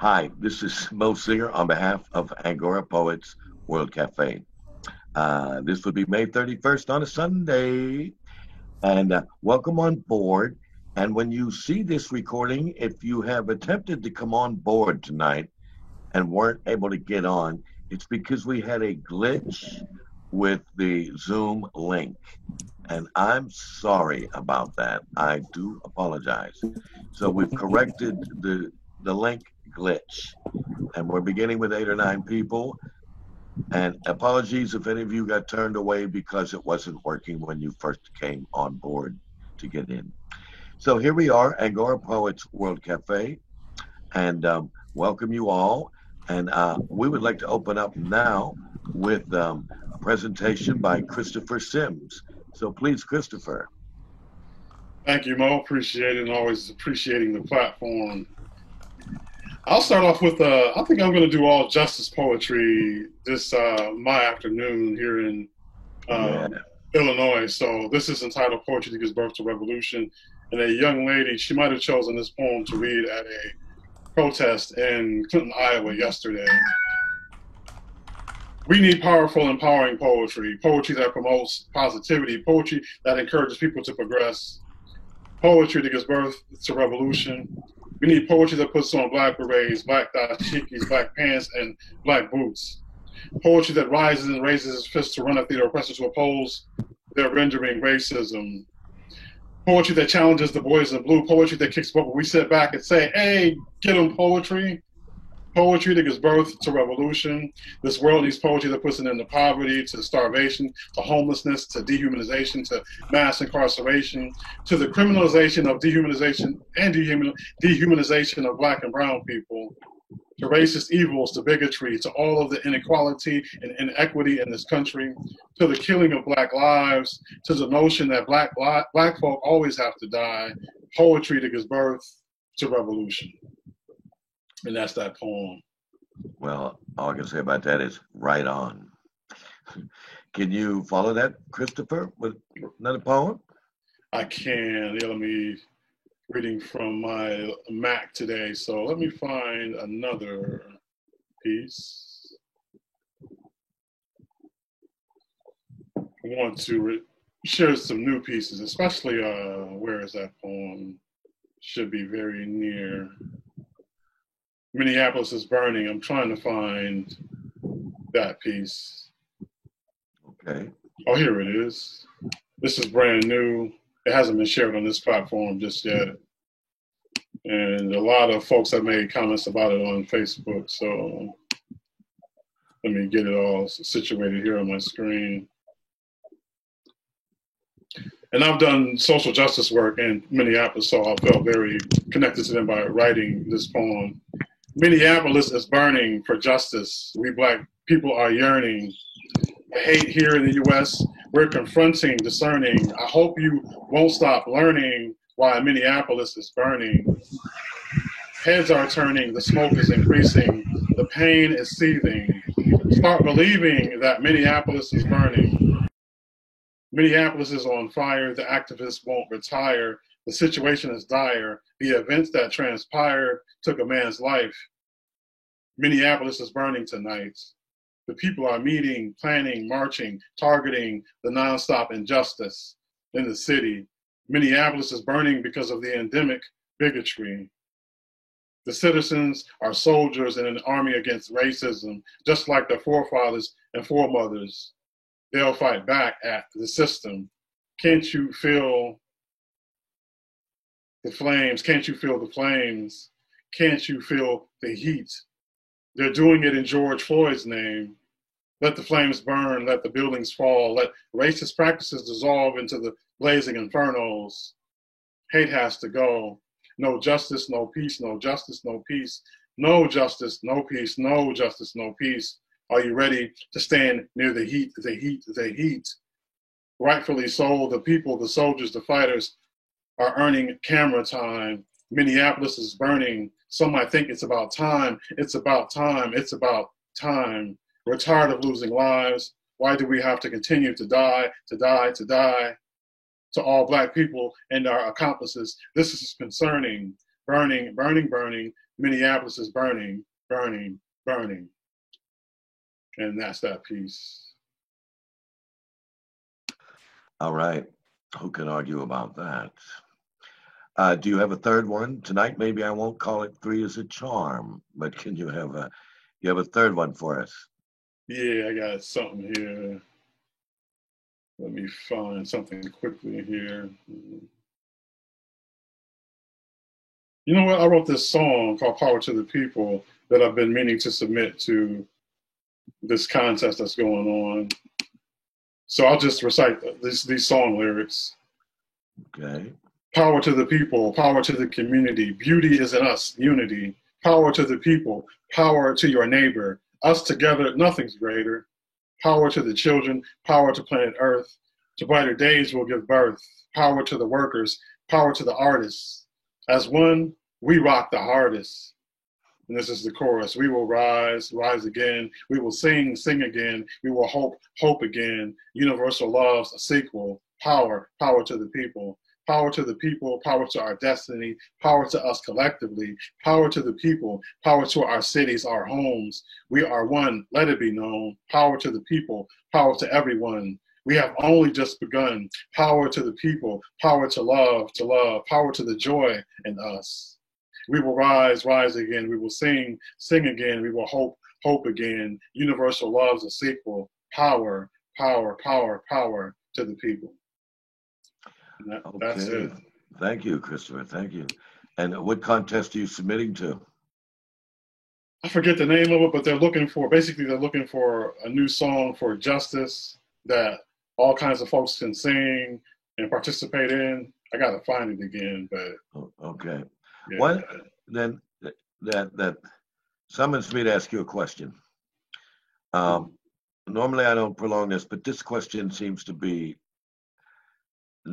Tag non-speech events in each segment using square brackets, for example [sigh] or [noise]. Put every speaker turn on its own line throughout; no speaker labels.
Hi, this is [laughs] Mo Singer on behalf of Angora Poets World Cafe. Uh, this will be May 31st on a Sunday. And uh, welcome on board. And when you see this recording, if you have attempted to come on board tonight and weren't able to get on, it's because we had a glitch with the Zoom link. And I'm sorry about that. I do apologize. So we've corrected the the link glitch. And we're beginning with eight or nine people. And apologies if any of you got turned away because it wasn't working when you first came on board to get in. So here we are, Angora Poets World Cafe, and um, welcome you all. And uh, we would like to open up now with um, a presentation by Christopher Sims. So please, Christopher.
Thank you, Mo. Appreciate it, and always appreciating the platform. I'll start off with, uh, I think I'm going to do all justice poetry this uh, my afternoon here in um, yeah. Illinois. So this is entitled Poetry That Gives Birth to Revolution. And a young lady, she might have chosen this poem to read at a protest in Clinton, Iowa yesterday. We need powerful, empowering poetry, poetry that promotes positivity, poetry that encourages people to progress, poetry that gives birth to revolution, we need poetry that puts on black berets, black dashikis, black pants, and black boots. Poetry that rises and raises its fist to run at the oppressors to oppose their rendering racism. Poetry that challenges the boys in blue. Poetry that kicks when we sit back and say, hey, get them poetry poetry that gives birth to revolution. This world needs poetry that puts it into poverty, to starvation, to homelessness, to dehumanization, to mass incarceration, to the criminalization of dehumanization and dehumanization of black and brown people, to racist evils, to bigotry, to all of the inequality and inequity in this country, to the killing of black lives, to the notion that black black folk always have to die. Poetry that gives birth to revolution. And that's that poem.
Well, all I can say about that is right on. Can you follow that, Christopher, with another poem?
I can. Yeah, let me reading from my Mac today. So let me find another piece. I want to re- share some new pieces, especially uh, where is that poem? Should be very near. Minneapolis is burning. I'm trying to find that piece.
Okay.
Oh, here it is. This is brand new. It hasn't been shared on this platform just yet. And a lot of folks have made comments about it on Facebook. So let me get it all situated here on my screen. And I've done social justice work in Minneapolis, so I felt very connected to them by writing this poem. Minneapolis is burning for justice. We black people are yearning. Hate here in the US, we're confronting, discerning. I hope you won't stop learning why Minneapolis is burning. Heads are turning, the smoke is increasing, the pain is seething. Start believing that Minneapolis is burning. Minneapolis is on fire, the activists won't retire. The situation is dire. The events that transpired took a man's life. Minneapolis is burning tonight. The people are meeting, planning, marching, targeting the nonstop injustice in the city. Minneapolis is burning because of the endemic bigotry. The citizens are soldiers in an army against racism, just like their forefathers and foremothers. They'll fight back at the system. Can't you feel the flames? Can't you feel the flames? Can't you feel the heat? They're doing it in George Floyd's name. Let the flames burn, let the buildings fall, let racist practices dissolve into the blazing infernos. Hate has to go. No justice, no peace, no justice, no peace. No justice, no peace, no justice, no peace. Are you ready to stand near the heat, the heat, the heat? Rightfully so, the people, the soldiers, the fighters are earning camera time. Minneapolis is burning. Some might think it's about time. It's about time. It's about time. We're tired of losing lives. Why do we have to continue to die, to die, to die? To all black people and our accomplices, this is concerning. burning, burning, burning. Minneapolis is burning, burning, burning. And that's that piece.
All right. Who can argue about that? Uh, do you have a third one tonight? Maybe I won't call it three as a charm, but can you have a you have a third one for us?
Yeah, I got something here. Let me find something quickly here. You know what? I wrote this song called Power to the People that I've been meaning to submit to this contest that's going on. So I'll just recite these, these song lyrics.
Okay.
Power to the people, power to the community. Beauty is in us, unity. Power to the people, power to your neighbor. Us together, nothing's greater. Power to the children, power to planet Earth. To brighter days will give birth. Power to the workers, power to the artists. As one, we rock the hardest. And this is the chorus. We will rise, rise again. We will sing, sing again. We will hope, hope again. Universal love's a sequel. Power, power to the people. Power to the people, power to our destiny, power to us collectively, power to the people, power to our cities, our homes. We are one, let it be known. Power to the people, power to everyone. We have only just begun. Power to the people, power to love, to love, power to the joy in us. We will rise, rise again. We will sing, sing again. We will hope, hope again. Universal love's a sequel. Power, power, power, power to the people. That, okay. That's it.
Thank you, Christopher. Thank you. And what contest are you submitting to?
I forget the name of it, but they're looking for basically they're looking for a new song for justice that all kinds of folks can sing and participate in. I gotta find it again, but
okay. Yeah. What then that that summons me to ask you a question. Um, normally I don't prolong this, but this question seems to be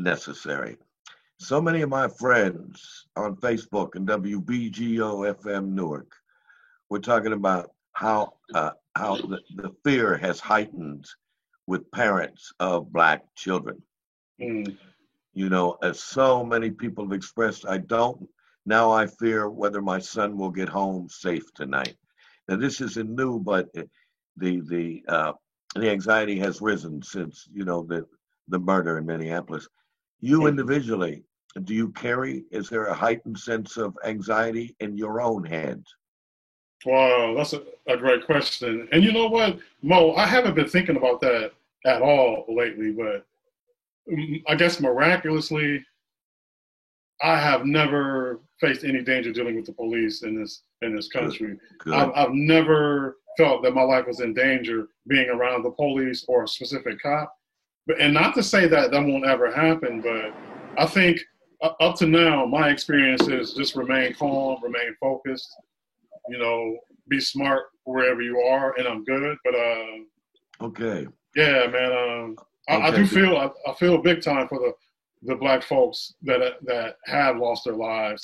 necessary. So many of my friends on Facebook and WBGO FM Newark were talking about how uh, how the, the fear has heightened with parents of black children. Mm. You know, as so many people have expressed, I don't now I fear whether my son will get home safe tonight. Now this isn't new, but the the uh, the anxiety has risen since you know the the murder in Minneapolis. You individually, do you carry? Is there a heightened sense of anxiety in your own head?
Wow, that's a, a great question. And you know what, Mo, I haven't been thinking about that at all lately, but mm, I guess miraculously, I have never faced any danger dealing with the police in this in this country. Good. Good. I've, I've never felt that my life was in danger being around the police or a specific cop. But and not to say that that won't ever happen, but I think up to now, my experience is just remain calm, remain focused. You know, be smart wherever you are, and I'm good. But uh,
okay,
yeah, man. Um, I, okay. I, do feel I, I feel big time for the the black folks that that have lost their lives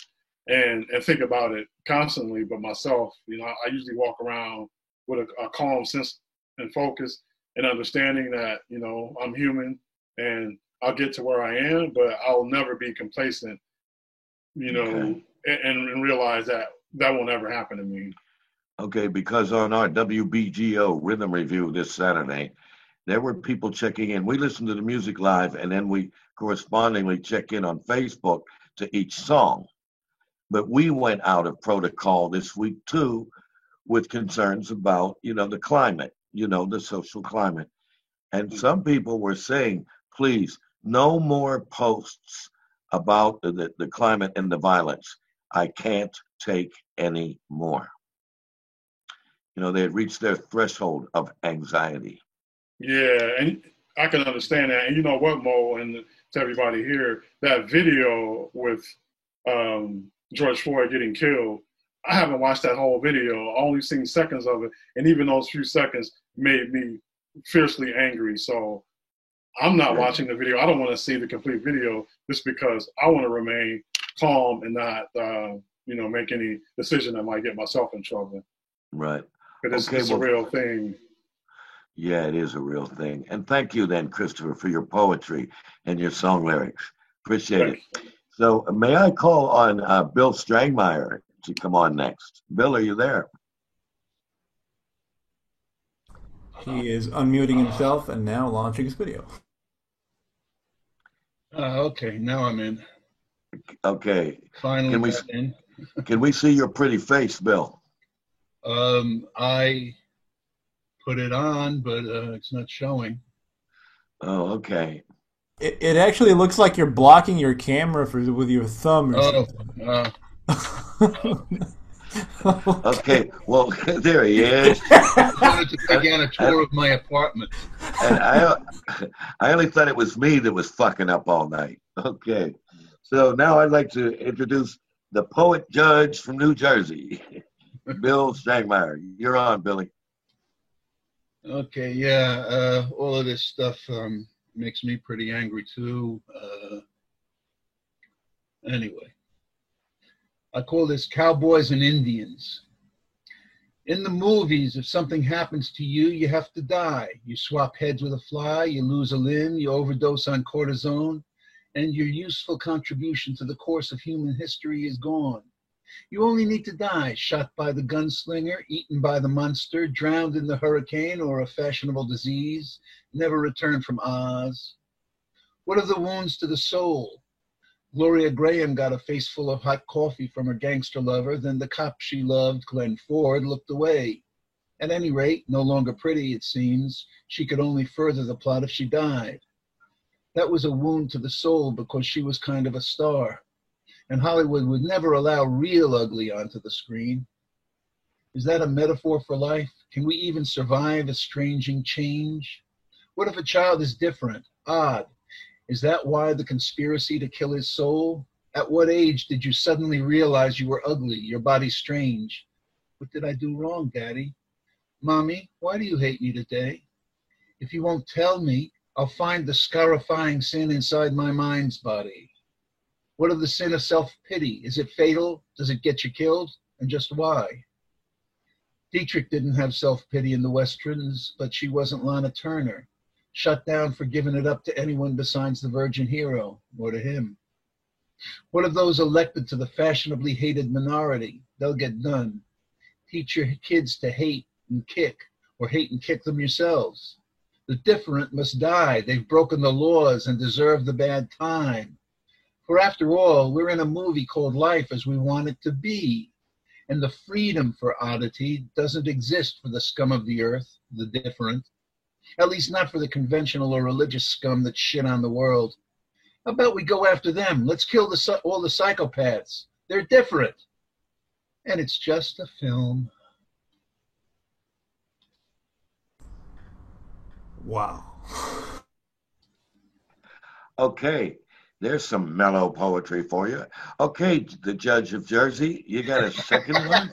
and and think about it constantly. But myself, you know, I usually walk around with a, a calm sense and focus and understanding that you know I'm human and I'll get to where I am, but I'll never be complacent. You know, okay. and, and realize that that will never happen to me.
Okay, because on our WBGO Rhythm Revue this Saturday, there were people checking in. We listened to the music live, and then we correspondingly check in on Facebook to each song. But we went out of protocol this week too, with concerns about you know the climate you know, the social climate. And mm. some people were saying, please, no more posts about the, the, the climate and the violence. I can't take any more. You know, they had reached their threshold of anxiety.
Yeah, and I can understand that. And you know what, Mo, and to everybody here, that video with um, George Floyd getting killed, I haven't watched that whole video. I only seen seconds of it, and even those few seconds made me fiercely angry. So I'm not watching the video. I don't want to see the complete video just because I want to remain calm and not, uh, you know, make any decision that might get myself in trouble.
Right.
But it's, okay, it's well, a real thing.
Yeah, it is a real thing. And thank you then, Christopher, for your poetry and your song lyrics. Appreciate it. So may I call on uh, Bill Strangmeyer to come on next? Bill, are you there?
He is unmuting himself and now launching his video.
Uh, okay, now I'm in.
Okay.
Finally,
Can we-
in. [laughs]
Can we see your pretty face, Bill?
Um, I put it on, but uh, it's not showing.
Oh, okay.
It, it actually looks like you're blocking your camera for, with your thumb or
Oh,
something.
uh,
Okay. Well, [laughs] there he is.
I wanted to begin a tour of my apartment.
And I, I only thought it was me that was fucking up all night. Okay. So now I'd like to introduce the poet judge from New Jersey, [laughs] Bill Strangmeyer. You're on, Billy.
Okay, yeah, uh, all of this stuff um, makes me pretty angry too. Uh, anyway, I call this Cowboys and Indians. In the movies, if something happens to you, you have to die. You swap heads with a fly, you lose a limb, you overdose on cortisone, and your useful contribution to the course of human history is gone. You only need to die, shot by the gunslinger, eaten by the monster, drowned in the hurricane or a fashionable disease, never return from Oz. What of the wounds to the soul? Gloria Grahame got a face full of hot coffee from her gangster lover, then the cop she loved, Glenn Ford, looked away. At any rate, no longer pretty, it seems, she could only further the plot if she died. That was a wound to the soul because she was kind of a star and Hollywood would never allow real ugly onto the screen. Is that a metaphor for life? Can we even survive estranging change? What if a child is different, odd? Is that why the conspiracy to kill his soul? At what age did you suddenly realize you were ugly, your body strange? What did I do wrong, Daddy? Mommy, why do you hate me today? If you won't tell me, I'll find the scarifying sin inside my mind's body. What of the sin of self pity? Is it fatal? Does it get you killed? And just why? Dietrich didn't have self pity in the Westerns, but she wasn't Lana Turner, shut down for giving it up to anyone besides the virgin hero, or to him. What of those elected to the fashionably hated minority? They'll get done. Teach your kids to hate and kick, or hate and kick them yourselves. The different must die. They've broken the laws and deserve the bad time. For after all, we're in a movie called Life as We Want It to Be. And the freedom for oddity doesn't exist for the scum of the earth, the different. At least not for the conventional or religious scum that shit on the world. How about we go after them? Let's kill the, all the psychopaths. They're different. And it's just a film.
Wow. [laughs]
Okay. There's some mellow poetry for you. Okay, the judge of Jersey, you got a second [laughs] one?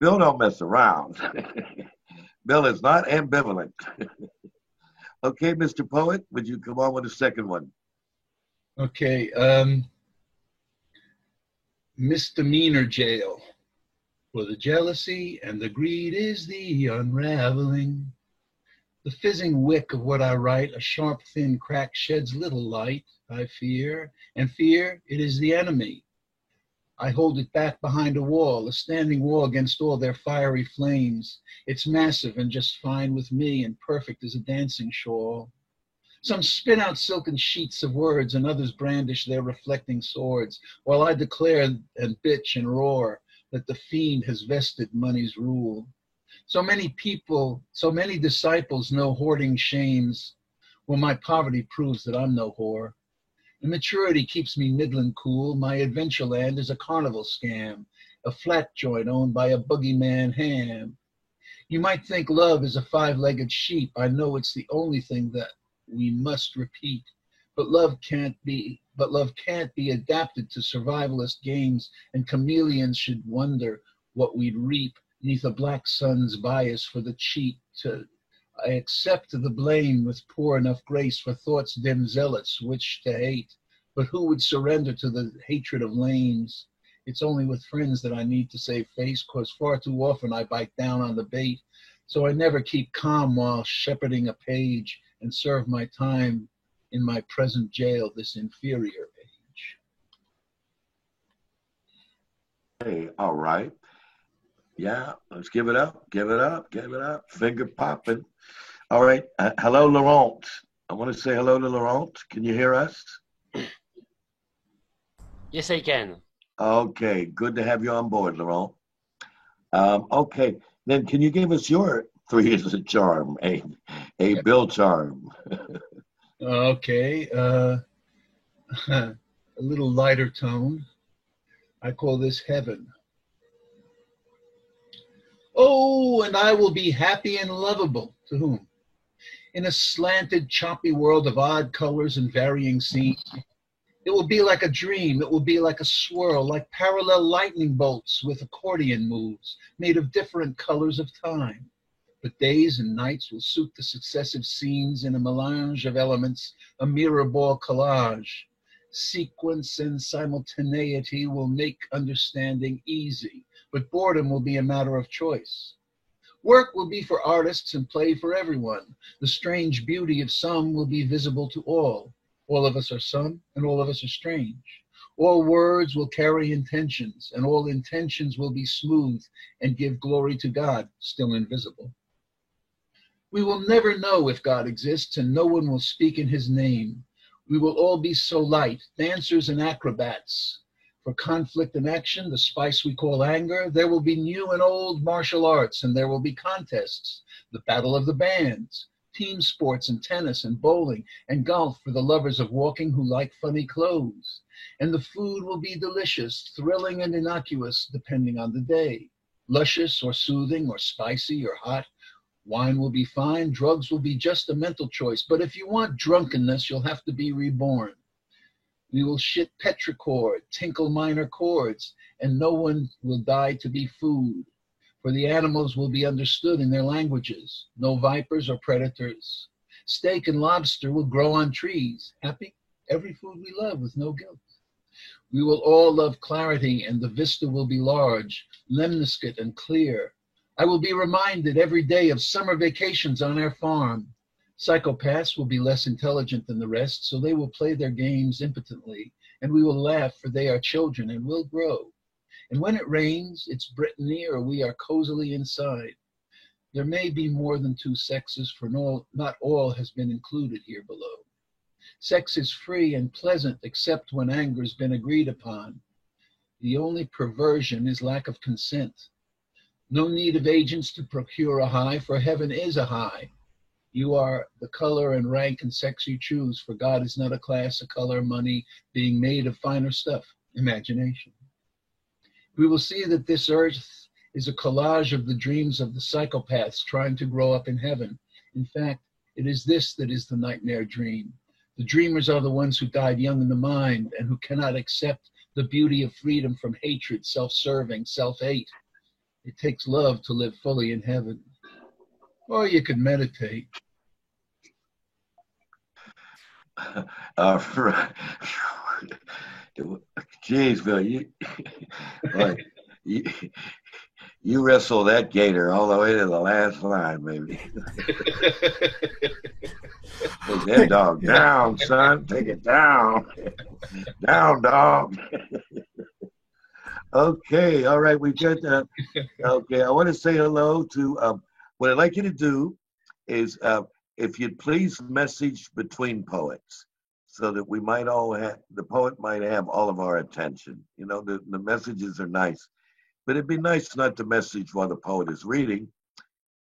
Bill don't mess around. [laughs] Bill is not ambivalent. [laughs] okay, Mr. Poet, would you come on with a second one?
Okay, um, misdemeanor jail. For the jealousy and the greed is the unraveling. The fizzing wick of what I write, a sharp, thin crack sheds little light, I fear, and fear it is the enemy. I hold it back behind a wall, a standing wall against all their fiery flames. It's massive and just fine with me, and perfect as a dancing shawl. Some spin out silken sheets of words, and others brandish their reflecting swords, while I declare and bitch and roar that the fiend has vested money's rule. So many people, so many disciples know hoarding shames. Well, my poverty proves that I'm no whore. Immaturity keeps me middling cool. My adventure land is a carnival scam, a flat joint owned by a boogeyman ham. You might think love is a five legged sheep. I know it's the only thing that we must repeat. But love can't be but love can't be adapted to survivalist games, and chameleons should wonder what we'd reap neath a black sun's bias for the cheat to I accept the blame with poor enough grace for thoughts dim zealots which to hate. But who would surrender to the hatred of lames? It's only with friends that I need to save face, cause far too often I bite down on the bait. So I never keep calm while shepherding a page and serve my time in my present jail this inferior age.
Hey, all right. Yeah, let's give it up, give it up, give it up. Finger popping. All right. Uh, hello, Laurent. I want to say hello to Laurent. Can you hear us?
Yes, I can.
Okay, good to have you on board, Laurent. Um, okay, then can you give us your three is a charm, a a Bill charm?
Okay, uh, [laughs] a little lighter tone. I call this heaven. Oh, and I will be happy and lovable. To whom? In a slanted, choppy world of odd colors and varying scenes. It will be like a dream. It will be like a swirl, like parallel lightning bolts with accordion moves made of different colors of time. But days and nights will suit the successive scenes in a melange of elements, a mirror ball collage. Sequence and simultaneity will make understanding easy, but boredom will be a matter of choice. Work will be for artists and play for everyone. The strange beauty of some will be visible to all. All of us are some, and all of us are strange. All words will carry intentions, and all intentions will be smooth and give glory to God, still invisible. We will never know if God exists, and no one will speak in his name. We will all be so light, dancers and acrobats. For conflict and action, the spice we call anger, there will be new and old martial arts, and there will be contests, the battle of the bands, team sports and tennis and bowling and golf for the lovers of walking who like funny clothes. And the food will be delicious, thrilling and innocuous, depending on the day. Luscious or soothing or spicy or hot. Wine will be fine, drugs will be just a mental choice. But if you want drunkenness, you'll have to be reborn. We will shit petrichord, tinkle minor chords, and no one will die to be food for the animals will be understood in their languages. No vipers or predators. Steak and lobster will grow on trees. Happy? Every food we love with no guilt. We will all love clarity, and the vista will be large, lemniscate, and clear. I will be reminded every day of summer vacations on our farm. Psychopaths will be less intelligent than the rest, so they will play their games impotently, and we will laugh, for they are children and will grow. And when it rains, it's Brittany or we are cozily inside. There may be more than two sexes, for no, not all has been included here below. Sex is free and pleasant except when anger's been agreed upon. The only perversion is lack of consent. No need of agents to procure a high, for heaven is a high. You are the color and rank and sex you choose, for God is not a class, a color, money, being made of finer stuff, imagination. We will see that this earth is a collage of the dreams of the psychopaths trying to grow up in heaven. In fact, it is this that is the nightmare dream. The dreamers are the ones who died young in the mind and who cannot accept the beauty of freedom from hatred, self serving, self hate. It takes love to live fully in heaven. Or you could meditate. [laughs]
Uh, Jeez, Bill, you, [laughs] like, you, you wrestle that gator all the way to the last line, baby. [laughs] Take that dog down, son. Take it down. down, dog. Okay, all right. We got that. [laughs] Okay, I want to say hello to um, what I'd like you to do is uh, if you'd please message between poets so that we might all have the poet might have all of our attention. You know, the, the messages are nice, but it'd be nice not to message while the poet is reading,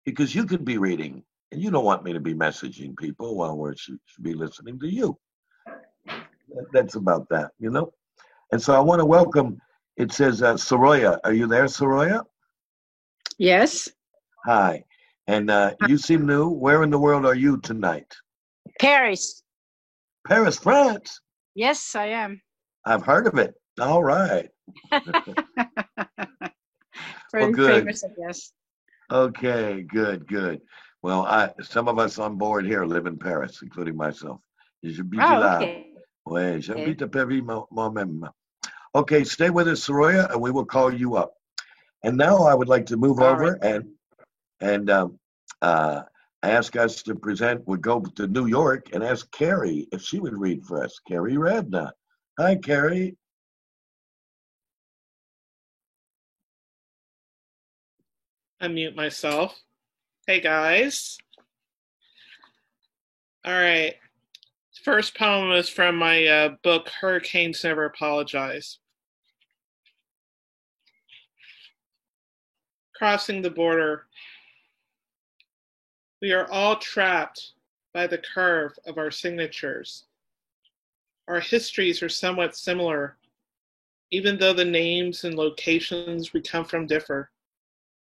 because you could be reading and you don't want me to be messaging people while we should, should be listening to you. That's about that, you know. And so I want to welcome. It says uh, Soroya. Are you there, Soroya?
Yes.
Hi. And uh, you seem new. Where in the world are you tonight?
Paris.
Paris, France.
Yes, I am.
I've heard of it. All right. [laughs]
Very
good.
famous, I guess.
Okay, good, good. Well, I some of us on board here live in Paris, including myself.
Oh,
là.
okay.
Ouais, j'habite à Paris mo- moi-même. Okay, stay with us, Soroya, and we will call you up. And now I would like to move
All
over and and um, uh, ask us to present, We'd go to New York and ask Carrie if she would read for us. Carrie Redna. Hi, Carrie.
unmute myself. Hey guys. All right. First poem is from my uh, book, Hurricanes Never Apologize. Crossing the border. We are all trapped by the curve of our signatures. Our histories are somewhat similar, even though the names and locations we come from differ.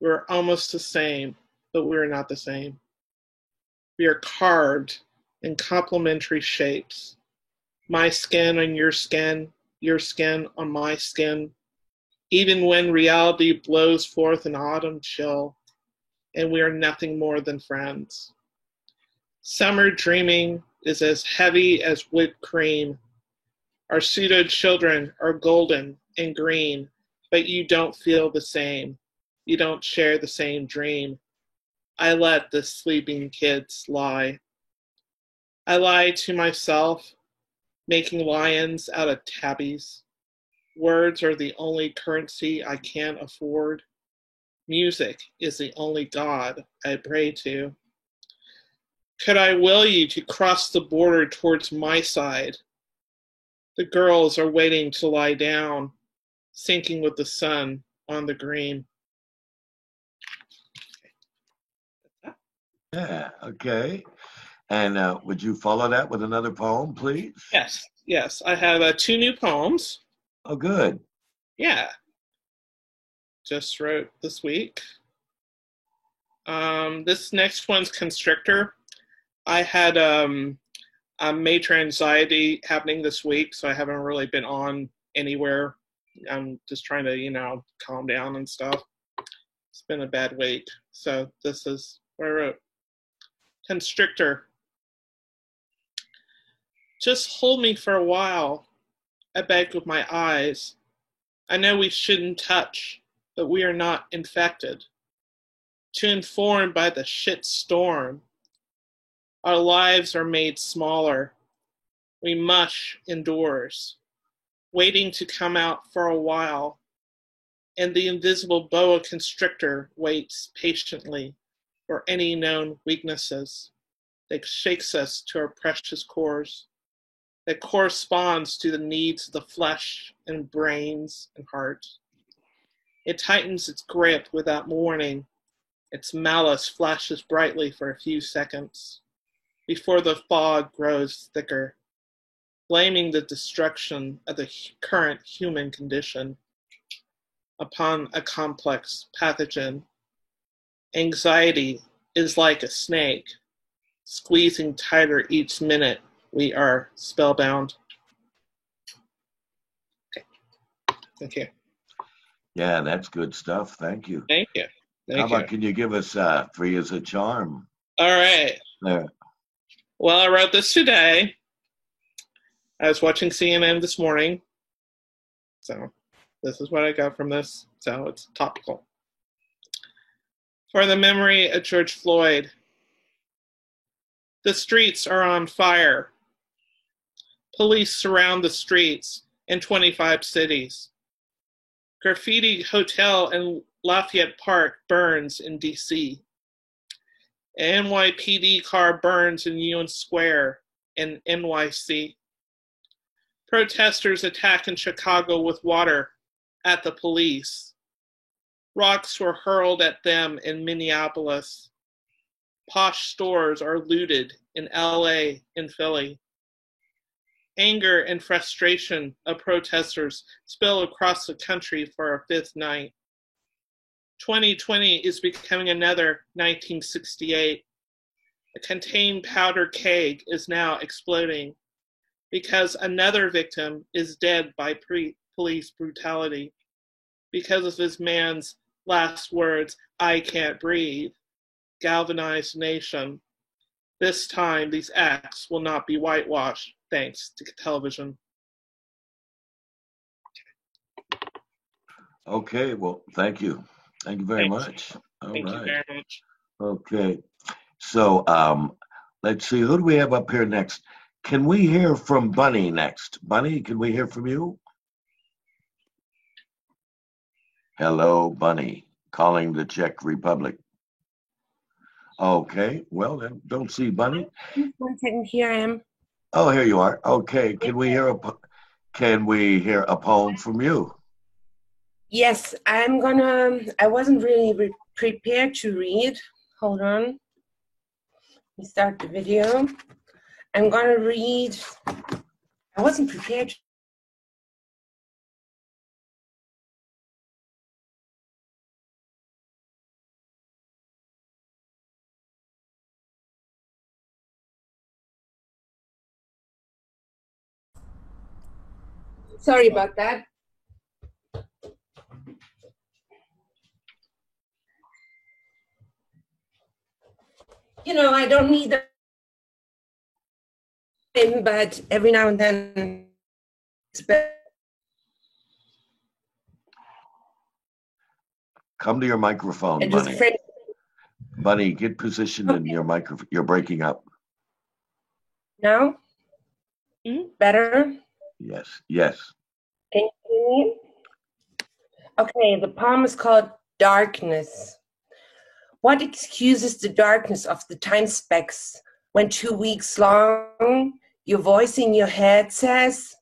We're almost the same, but we're not the same. We are carved in complementary shapes. My skin on your skin, your skin on my skin. Even when reality blows forth an autumn chill, and we are nothing more than friends. Summer dreaming is as heavy as whipped cream. Our pseudo children are golden and green, but you don't feel the same. You don't share the same dream. I let the sleeping kids lie. I lie to myself, making lions out of tabbies. Words are the only currency I can't afford. Music is the only God I pray to. Could I will you to cross the border towards my side? The girls are waiting to lie down, sinking with the sun on the green.
Yeah, okay. And uh, would you follow that with another poem, please?
Yes, yes. I have uh, two new poems.
Oh, good.
Yeah. Just wrote this week. Um, this next one's Constrictor. I had um, a major anxiety happening this week, so I haven't really been on anywhere. I'm just trying to, you know, calm down and stuff. It's been a bad week. So this is what I wrote. Constrictor. Just hold me for a while, I begged with my eyes. I know we shouldn't touch, but we are not infected. Too informed by the shit storm. Our lives are made smaller. We mush indoors, waiting to come out for a while. And the invisible boa constrictor waits patiently for any known weaknesses that shakes us to our precious cores, that corresponds to the needs of the flesh and brains and heart. It tightens its grip without warning. Its malice flashes brightly for a few seconds before the fog grows thicker, blaming the destruction of the current human condition upon a complex pathogen Anxiety is like a snake, squeezing tighter each minute we are spellbound. Okay. Thank you.
Yeah, that's good stuff. Thank you.
Thank you. Thank
How
you.
about can you give us uh, free as a charm?
All right.
There.
Well, I wrote this today. I was watching CNN this morning. So this is what I got from this. So it's topical. For the memory of George Floyd. The streets are on fire. Police surround the streets in 25 cities. Graffiti Hotel in Lafayette Park burns in DC. NYPD car burns in Union Square in NYC. Protesters attack in Chicago with water at the police. Rocks were hurled at them in Minneapolis. Posh stores are looted in LA and Philly. Anger and frustration of protesters spill across the country for a fifth night. 2020 is becoming another 1968. A contained powder keg is now exploding because another victim is dead by pre- police brutality because of this man's last words, I can't breathe, galvanized nation. This time, these acts will not be whitewashed thanks to television.
Okay, well, thank you. Thank you very
Thanks.
much. All
Thank you very much.
Okay. So um, let's see, who do we have up here next? Can we hear from Bunny next? Bunny, can we hear from you? Hello, Bunny, calling the Czech Republic. Okay, well then, don't see Bunny.
One second, here I am.
Oh, here you are. Okay, can we hear a can we hear a poem from you?
Yes, I'm gonna. I wasn't really re- prepared to read. Hold on. Let me start the video. I'm gonna read. I wasn't prepared. Sorry about that. You know, I don't need the but every now and then.
Come to your microphone,
I
Bunny. Bunny, get positioned in your microphone. You're breaking up.
now.
Mhm.
Better.
Yes, yes.
Okay, the poem is called Darkness. What excuses the darkness of the time specks when two weeks long your voice in your head says,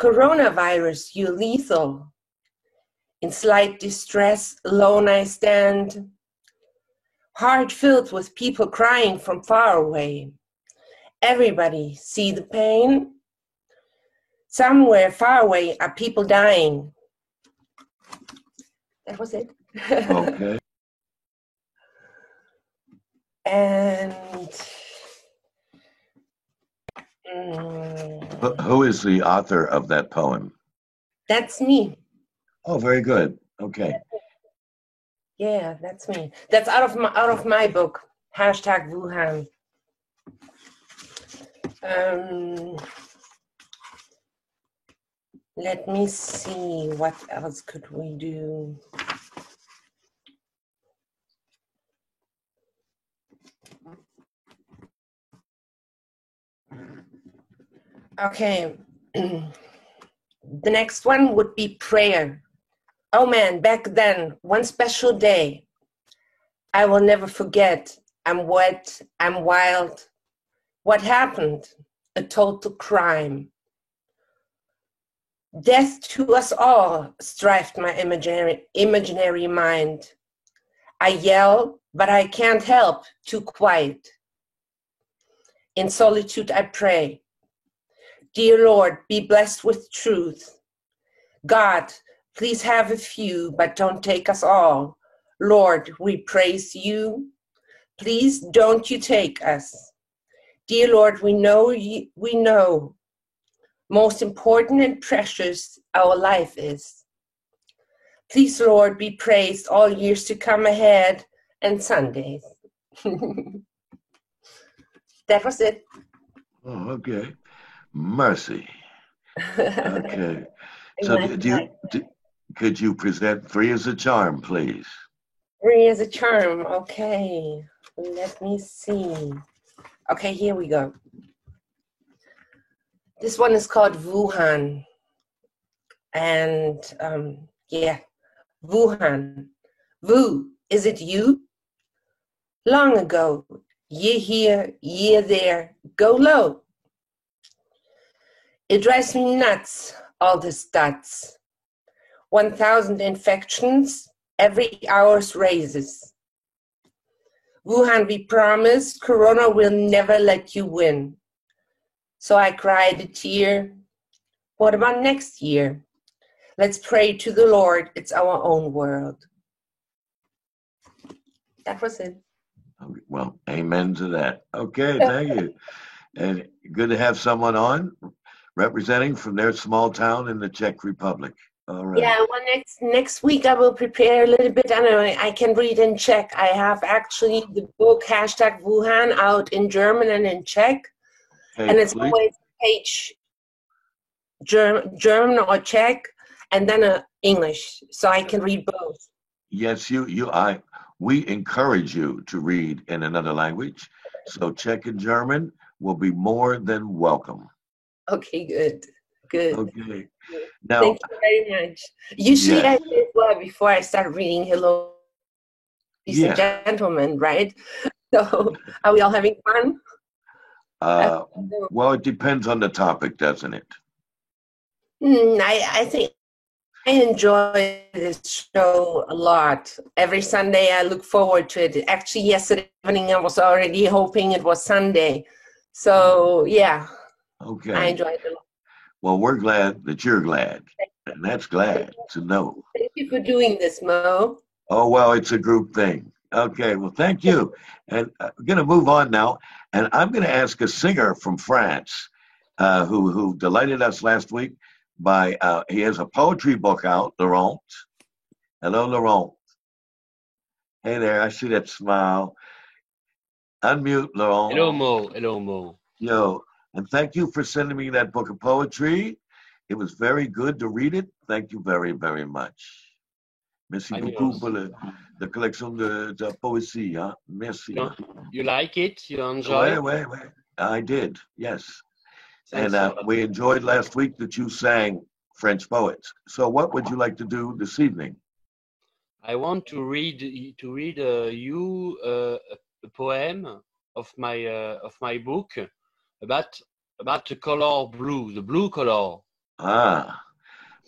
Coronavirus, you're lethal. In slight distress, alone I stand, heart filled with people crying from far away. Everybody see the pain? Somewhere far away are people dying. That was it.
Okay. [laughs]
and
Who- Who is the author of that poem?
that's me.
Oh, very good. Okay.
Yeah, that's me. That's out of my out of my book. Hashtag Wuhan. Um, let me see. What else could we do? Okay. [clears throat] the next one would be prayer. Oh man, back then, one special day, I will never forget. I'm wet, I'm wild. What happened? A total crime. Death to us all, strived my imaginary, imaginary mind. I yell, but I can't help, too quiet. In solitude, I pray. Dear Lord, be blessed with truth. God, please have a few, but don't take us all. Lord, we praise you. Please don't you take us. Dear Lord, we know you, we know most important and precious our life is. Please, Lord, be praised all years to come ahead and Sundays. [laughs] that was it.
Oh, okay. Mercy. Okay. [laughs] So do you, do, could you present three as a charm, please?
Three as a charm. Okay. Let me see. Okay, here we go. This one is called Wuhan. And um, yeah, Wuhan. Wu, is it you? Long ago, year here, year there, go low. It drives me nuts, all the stats. 1,000 infections, every hour's raises. Wuhan, we promise Corona will never let you win. So I cried a tear. What about next year? Let's pray to the Lord. It's our own world. That was it.
Well, amen to that. Okay, [laughs] thank you. And good to have someone on representing from their small town in the Czech Republic. All right.
Yeah, well, next next week I will prepare a little bit. I know I can read in Czech. I have actually the book hashtag Wuhan out in German and in Czech,
Hey,
and it's
please-
always page German, German or Czech, and then uh, English, so I can read both.
Yes, you, you, I, we encourage you to read in another language. So Czech and German will be more than welcome.
Okay, good. Good.
Okay. Now,
Thank you very much. Usually
Yeah.
I well before I start reading hello ladies and gentlemen, right? [laughs] So are we all having fun?
Uh, well, it depends on the topic, doesn't it?
Hmm, I, I think I enjoy this show a lot. Every Sunday I look forward to it. Actually, yesterday evening I was already hoping it was Sunday. So yeah,
Okay.
I enjoy it a lot.
Well, we're glad that you're glad, and that's glad to know.
Thank you for doing this, Mo.
Oh, well, it's a group thing. Okay, well, thank you. And we're going to move on now. And I'm going to ask a singer from France uh, who, who delighted us last week by, uh, he has a poetry book out, Laurent. Hello, Laurent. Hey there, I see that smile. Unmute, Laurent.
Hello Mo, hello Mo.
Yo, and thank you for sending me that book of poetry. It was very good to read it. Thank you very, very much. Merci beaucoup pour le, la collection de, de poésie. Hein? Merci.
You, you like it? You enjoy it?
ouais, ouais. I did, yes.
Thanks
and uh, we enjoyed last week that you sang French poets. So, what would you like to do this evening?
I want to read to read uh, you uh, a- a poem of my uh, of my book about about the color blue, the blue color.
Ah,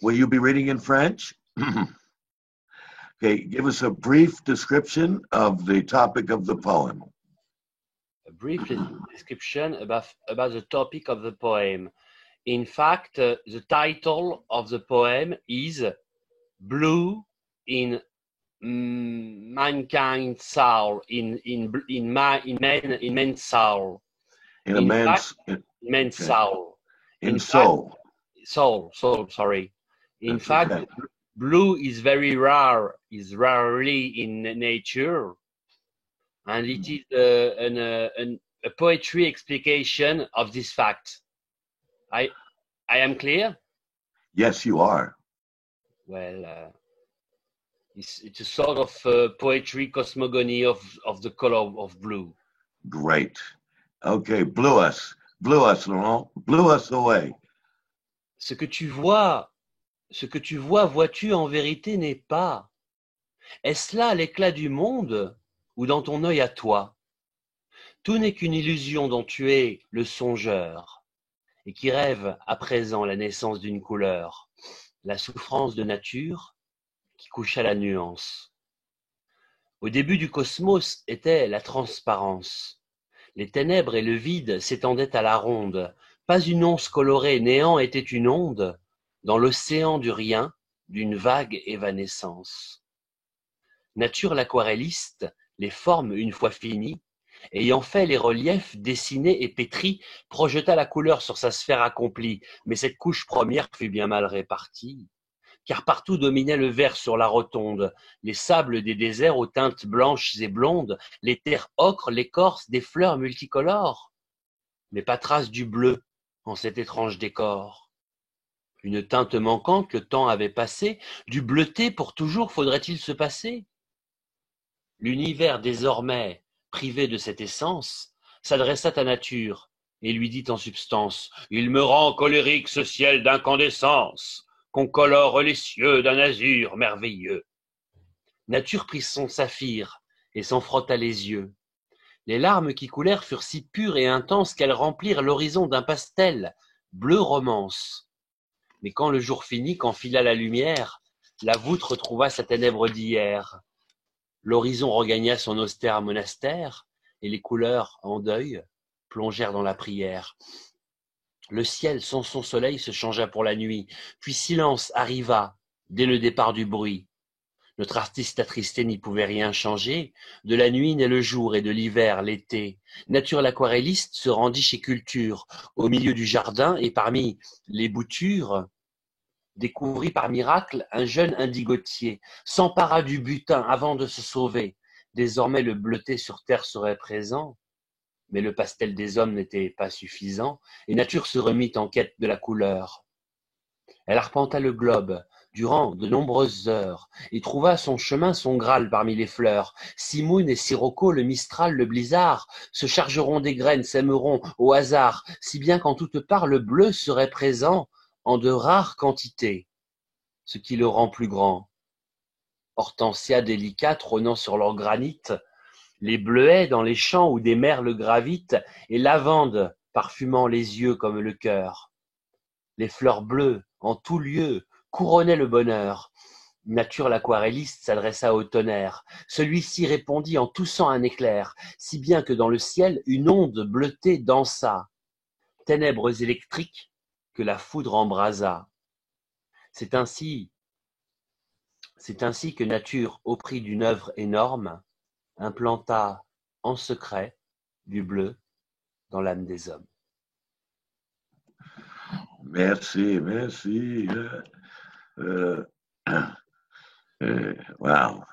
will you be reading in French? [clears throat] okay, give us a brief description of the topic of the poem.
A brief description about about the topic of the poem. In fact, uh, the title of the poem is "Blue in Mankind's Soul." In in in my in man in man's soul.
In a
In
man's in,
Man's
Okay.
soul.
in
in
soul.
soul soul sorry in
That's
fact
okay.
Blue is very rare is rarely in nature and it is uh, an, uh, an, a poetry explication of this fact i i am clear
Yes, you are.
well uh, it's, it's a sort of uh, poetry cosmogony of, of the color of blue
Great. Okay, blew us. Blew us, Laurent. Blew us away.
ce que tu vois, ce que tu vois, vois-tu en vérité n'est pas. Est-ce là l'éclat du monde ou dans ton œil à toi? Tout n'est qu'une illusion dont tu es le songeur et qui rêve à présent la naissance d'une couleur, la souffrance de nature qui couche à la nuance. Au début du cosmos était la transparence. Les ténèbres et le vide s'étendaient à la ronde, pas une once colorée, néant était une onde dans l'océan du rien, d'une vague évanescence. Nature l'aquarelliste, les formes une fois finies, ayant fait les reliefs dessinés et pétris, projeta la couleur sur sa sphère accomplie, mais cette couche première fut bien mal répartie. Car partout dominait le vert sur la rotonde, les sables des déserts aux teintes blanches et blondes, les terres ocres, l'écorce des fleurs multicolores mais pas trace du bleu en cet étrange décor. Une teinte manquante le temps avait passée, du bleuté pour toujours faudrait-il se passer? L'univers désormais, privé de cette essence, s'adressa à nature et lui dit en substance Il me rend colérique ce ciel d'incandescence, qu'on colore les cieux d'un azur merveilleux. Nature prit son saphir et s'en frotta les yeux. Les larmes qui coulèrent furent si pures et intenses qu'elles remplirent l'horizon d'un pastel, bleu romance. Mais quand le jour finit, qu'enfila la lumière, la voûte retrouva sa ténèbre d'hier. L'horizon regagna son austère monastère, et les couleurs, en deuil, plongèrent dans la prière. Le ciel sans son soleil se changea pour la nuit, puis silence arriva dès le départ du bruit. Notre artiste attristé n'y pouvait rien changer. De la nuit naît le jour et de l'hiver l'été. Nature l'aquarelliste se rendit chez Culture, au milieu du jardin et parmi les boutures, découvrit par miracle un jeune indigotier, s'empara du butin avant de se sauver. Désormais le bleuté sur terre serait présent, mais le pastel des hommes n'était pas suffisant, et Nature se remit en quête de la couleur. Elle arpenta le globe, durant de nombreuses heures, et trouva son chemin, son Graal parmi les fleurs. Simoun et Sirocco, le Mistral, le blizzard, se chargeront des graines, s'aimeront au hasard, si bien qu'en toute part le bleu serait présent en de rares quantités, ce qui le rend plus grand. Hortensia délicat trônant sur leur granit, les bleuets dans les champs où des merles gravitent, et lavande parfumant les yeux comme le cœur. Les fleurs bleues, en tout lieu, couronnaient le bonheur. Nature l'aquarelliste s'adressa au tonnerre. Celui-ci répondit en toussant un éclair, si bien que dans le ciel une onde bleutée dansa. Ténèbres électriques que la foudre embrasa. C'est ainsi, c'est ainsi que nature, au prix d'une œuvre énorme, implanta en secret du bleu dans l'âme des hommes.
Merci, merci. Uh, [clears throat] uh, wow.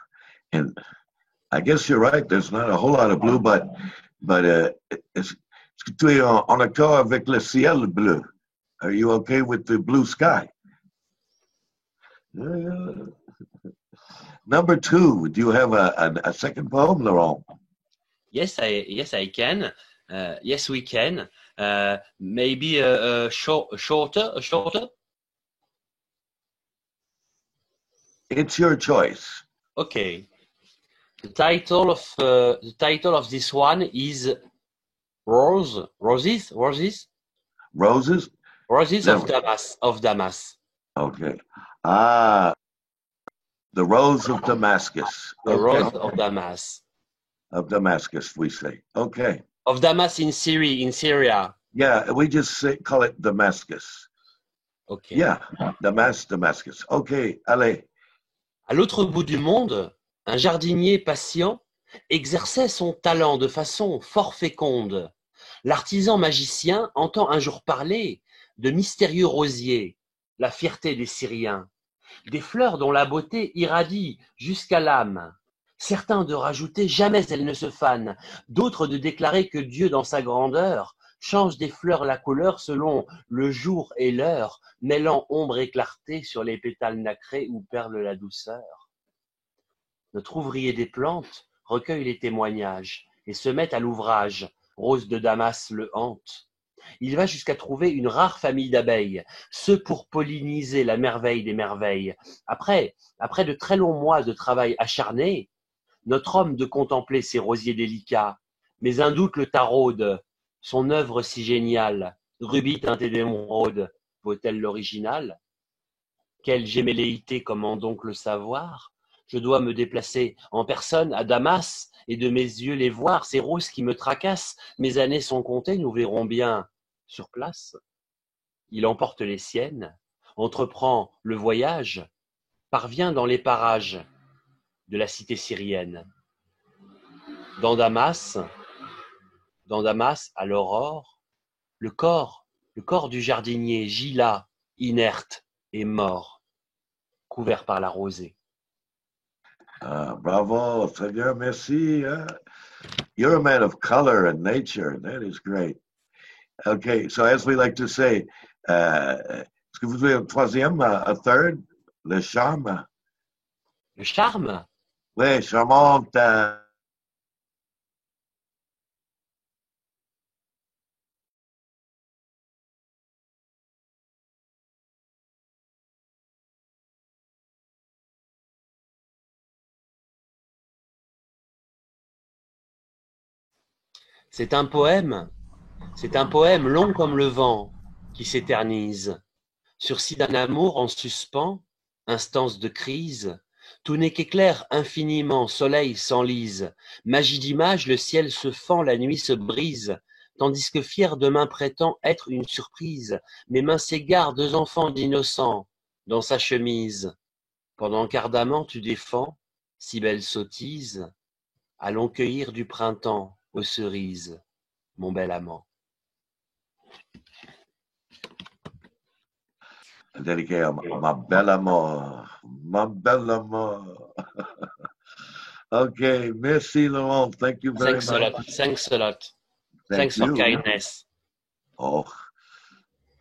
And I guess you're right. There's not a whole lot of blue, but but uh, est-ce que tu es en, avec le ciel bleu? Are you okay with the blue sky? Uh, number two, do you have a, a, a second poem, Laurent?
Yes, I yes I can. Uh, yes, we can. Uh, maybe a, a short, shorter, a shorter.
It's your choice.
Okay. The title of uh, the title of this one is Rose, Roses, Roses,
Roses?
Roses of
No.
Damas, of Damas.
Okay. Ah, the rose of Damascus.
The
Okay.
Rose of Damas.
Of Damascus, we say. Okay.
Of Damas in Syria, in Syria.
Yeah, we just say, call it Damascus.
Okay.
Yeah, Damas, Damascus. Okay, allez.
À l'autre bout du monde, un jardinier patient exerçait son talent de façon fort féconde. L'artisan magicien entend un jour parler de mystérieux rosiers, la fierté des Syriens, des fleurs dont la beauté irradie jusqu'à l'âme. Certains de rajouter jamais elles ne se fanent, d'autres de déclarer que Dieu dans sa grandeur change des fleurs la couleur selon le jour et l'heure, mêlant ombre et clarté sur les pétales nacrés où perle la douceur. Notre ouvrier des plantes recueille les témoignages et se met à l'ouvrage. Rose de Damas le hante. Il va jusqu'à trouver une rare famille d'abeilles, ceux pour polliniser la merveille des merveilles. Après, après de très longs mois de travail acharné, notre homme de contempler ces rosiers délicats, mais un doute le taraude, son œuvre si géniale, rubis teinté d'émeraude, vaut-elle l'original? Quelle gémelléité, comment donc le savoir? Je dois me déplacer en personne à Damas et de mes yeux les voir, ces roses qui me tracassent. Mes années sont comptées, nous verrons bien sur place. Il emporte les siennes, entreprend le voyage, parvient dans les parages de la cité syrienne. Dans Damas, dans Damas, à l'aurore, le corps, le corps du jardinier gît là, inerte et mort, couvert par la rosée.
Uh, bravo, Seigneur, merci. Uh, you're a man of color and nature. That is great. Okay, so as we like to say, uh, est-ce que vous avez un troisième, uh, a third? Le charme?
Le charme,
Oui, charmante. uh,
c'est un poème, c'est un poème long comme le vent qui s'éternise. Sursis d'un amour en suspens, instance de crise, tout n'est qu'éclair infiniment, soleil s'enlise, magie d'image, le ciel se fend, la nuit se brise, tandis que fier de main prétend être une surprise, mes mains s'égarent, deux enfants d'innocents, dans sa chemise. Pendant qu'ardemment tu défends, si belle sottise, allons cueillir du printemps aux cerises, mon bel amant.
À ma, belle amour. Ma belle amour. [laughs] okay, merci, Laurent. Thank you very
Thanks a
much.
lot. Thanks a lot.
Thank
Thanks for
you.
kindness.
Oh,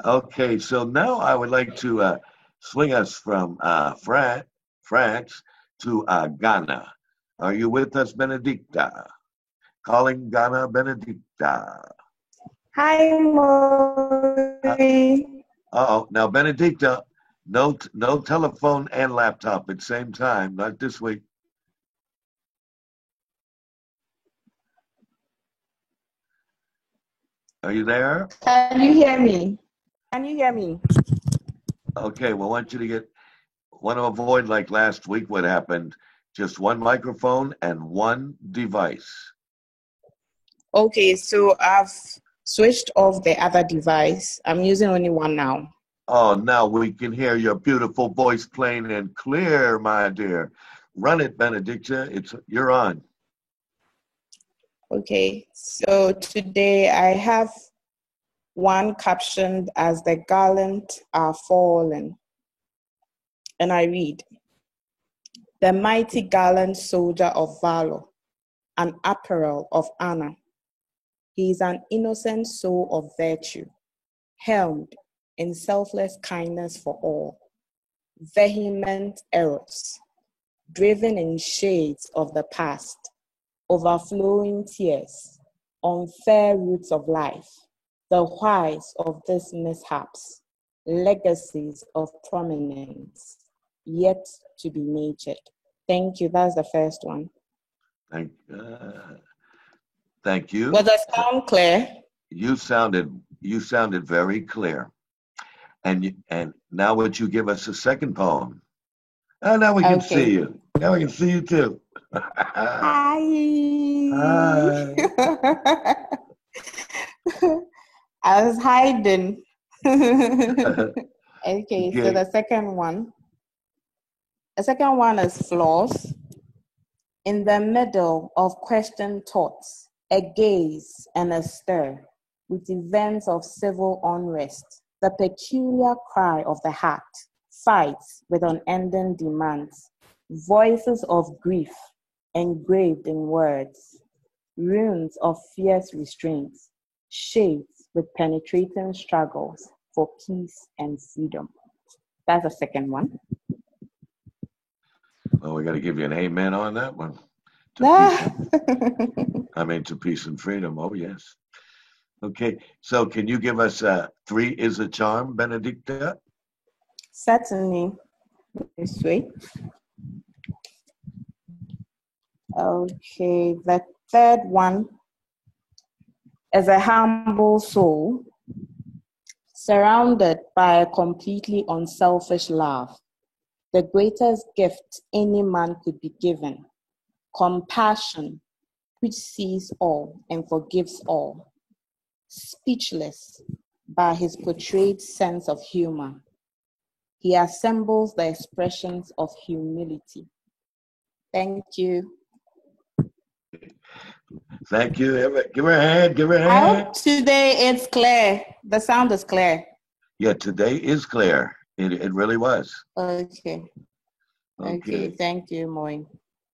okay. So now I would like to uh, swing us from uh, Fran- France to uh, Ghana. Are you with us, Benedicta? Calling Ghana, Benedicta.
Hi, Maury.
Oh, now Benedicta, no, no telephone and laptop at same time. Not this week. Are you there?
Can you hear me? Can you hear me?
Okay, well, I want you to get, want to avoid like last week what happened, just one microphone and one device.
Okay, so I've switched off the other device. I'm using only one now.
Oh, now we can hear your beautiful voice plain and clear, my dear. Run it, Benedicta. It's you're on.
Okay, so today I have one captioned as The Gallant Are Fallen. And I read The mighty gallant soldier of valor, an apparel of honor. He is an innocent soul of virtue, helmed in selfless kindness for all, vehement errors, driven in shades of the past, overflowing tears, unfair roots of life, the whys of these mishaps, legacies of prominence yet to be natured. Thank you. That's the first one.
Thank, uh, thank you.
Was the sound clear?
You sounded you sounded very clear. And you, and now would you give us a second poem? Oh, now we can
Okay.
see you. Now we can see you too.
Hi. Hi. [laughs] [laughs] I was hiding. [laughs] okay, so the second one. The second one is flaws. In the middle of question thoughts, a gaze and a stir with events of civil unrest, the peculiar cry of the heart fights with unending demands, voices of grief engraved in words, runes of fierce restraints, shades with penetrating struggles for peace and freedom. That's the second one.
Well, we got to give you an amen on that one. To
Ah.
peace, [laughs] I mean, to peace and freedom. Oh, yes. Okay, so can you give us uh, three is a charm, Benedicta?
Certainly. This way. Okay, the third one is a humble soul surrounded by a completely unselfish love, the greatest gift any man could be given compassion, which sees all and forgives all, speechless by his portrayed sense of humor. He assembles the expressions of humility. Thank you.
Thank you. Give her a hand. Give her a hand.
hope today it's clear. The sound is clear.
Yeah, today is clear. It, it really was.
Okay. Okay.
Okay.
Thank you, Moin.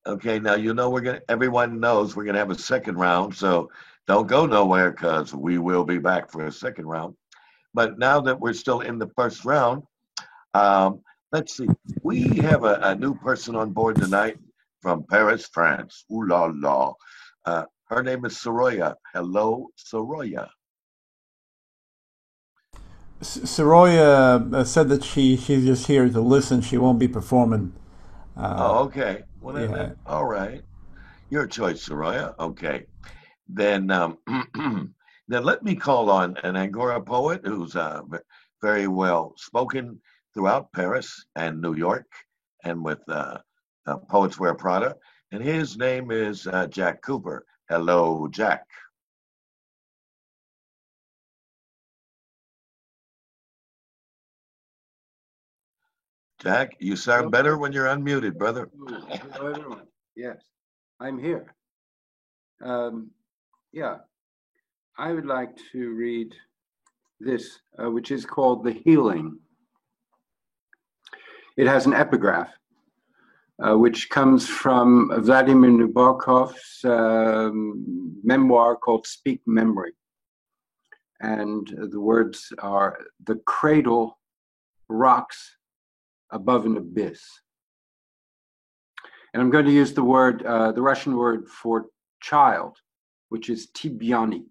Okay. Now you know we're gonna. Everyone knows we're gonna have a second round. So don't go nowhere because we will be back for a second round. But now that we're still in the first round, um, let's see. We have a, a new person on board tonight from Paris, France. Ooh la la. Uh, her name is Soraya. Hello, Soraya.
S- Soraya uh, said that she she's just here to listen. She won't be performing. Uh,
Oh, okay. Well, then,
yeah.
then- all right. Your choice, Soraya. Okay. Then, um, [clears throat] then let me call on an Angora poet who's uh, very well spoken throughout Paris and New York, and with uh, uh, Poets Wear Prada. And his name is uh, Jack Cooper. Hello, Jack. Jack, you sound better when you're unmuted, brother.
Hello, everyone. Yes, I'm here. Um, yeah, I would like to read this, uh, which is called The Healing. It has an epigraph, uh, which comes from Vladimir Nabokov's um, memoir called Speak Memory. And the words are The cradle rocks above an abyss. And I'm going to use the word, uh, the Russian word for child, which is tibionik.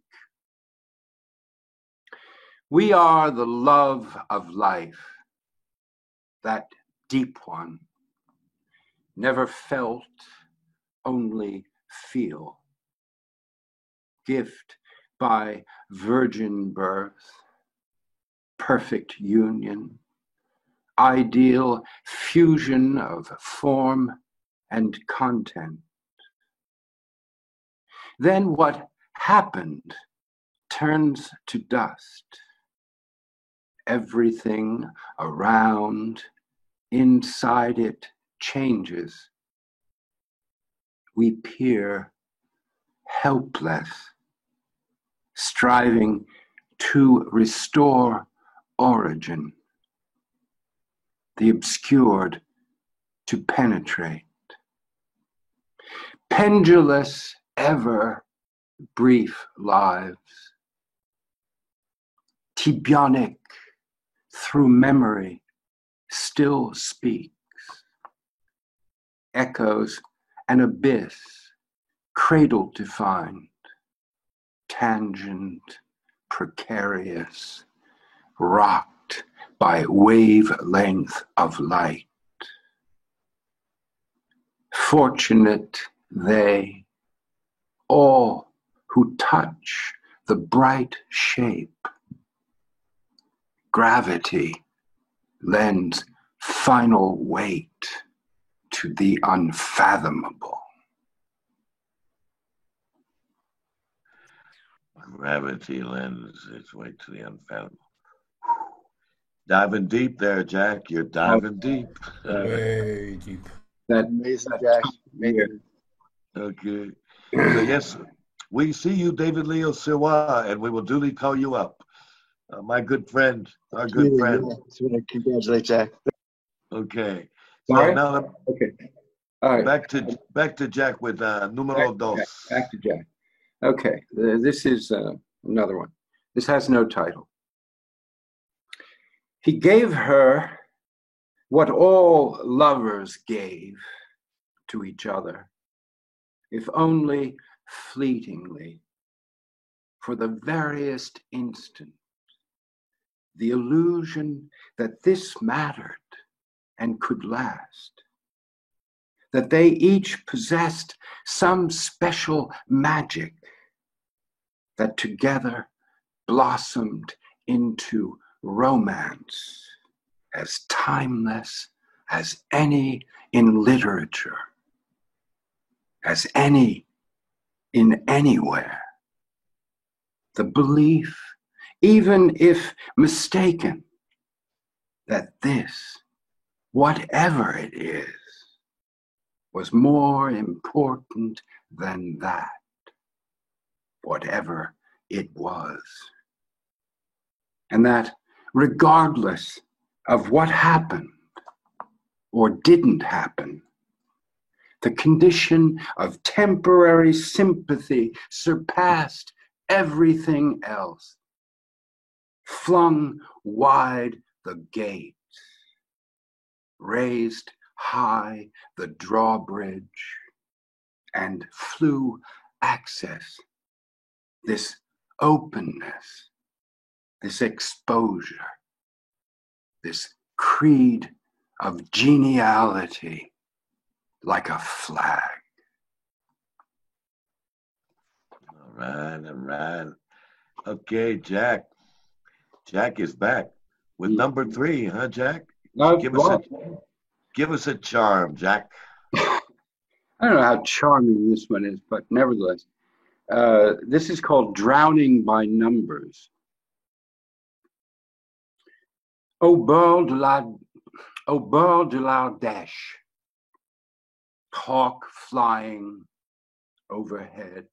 We are the love of life, that deep one, never felt, only feel. Gift by virgin birth, perfect union, ideal fusion of form and content. Then what happened turns to dust. Everything around, inside it, changes. We peer helpless, striving to restore origin, the obscured to penetrate. Pendulous, ever brief lives, Tibionic through memory still speaks, echoes an abyss, cradle defined, tangent, precarious, rocked by wavelength of light. Fortunate they, all who touch the bright shape. Gravity lends final weight to the unfathomable.
Gravity lends its weight to the unfathomable. Diving deep there, Jack. You're diving deep.
Way deep.
That
Amazing, Jack. Amazing.
Okay. So yes, we see you, David Leo Siwa, and we will duly call you up. Uh, my good friend, our good
Yeah,
friend.
yeah. Just congratulate Jack.
Okay. So
Sorry?
now
Okay. All right.
back to back to Jack with uh, numero
Back to Jack.
dos.
Back to Jack. Okay, this is uh, another one. This has no title. He gave her what all lovers gave to each other, if only fleetingly, for the veriest instant, the illusion that this mattered and could last that they each possessed some special magic that together blossomed into romance as timeless as any in literature, as any in anywhere. The belief, even if mistaken, that this, whatever it is, was more important than that, whatever it was. And that regardless of what happened or didn't happen, the condition of temporary sympathy surpassed everything else, flung wide the gates, raised high the drawbridge, and flew access, this openness, this exposure, this creed of geniality like a flag.
All right, all right. Okay, Jack. Jack is back with number three, huh, Jack?
No,
Give us a give us a charm, Jack.
I don't know how charming this one is, but nevertheless, uh, this is called Drowning by Numbers. Au bord de la, au bord de l'Ardèche, hawk flying overhead,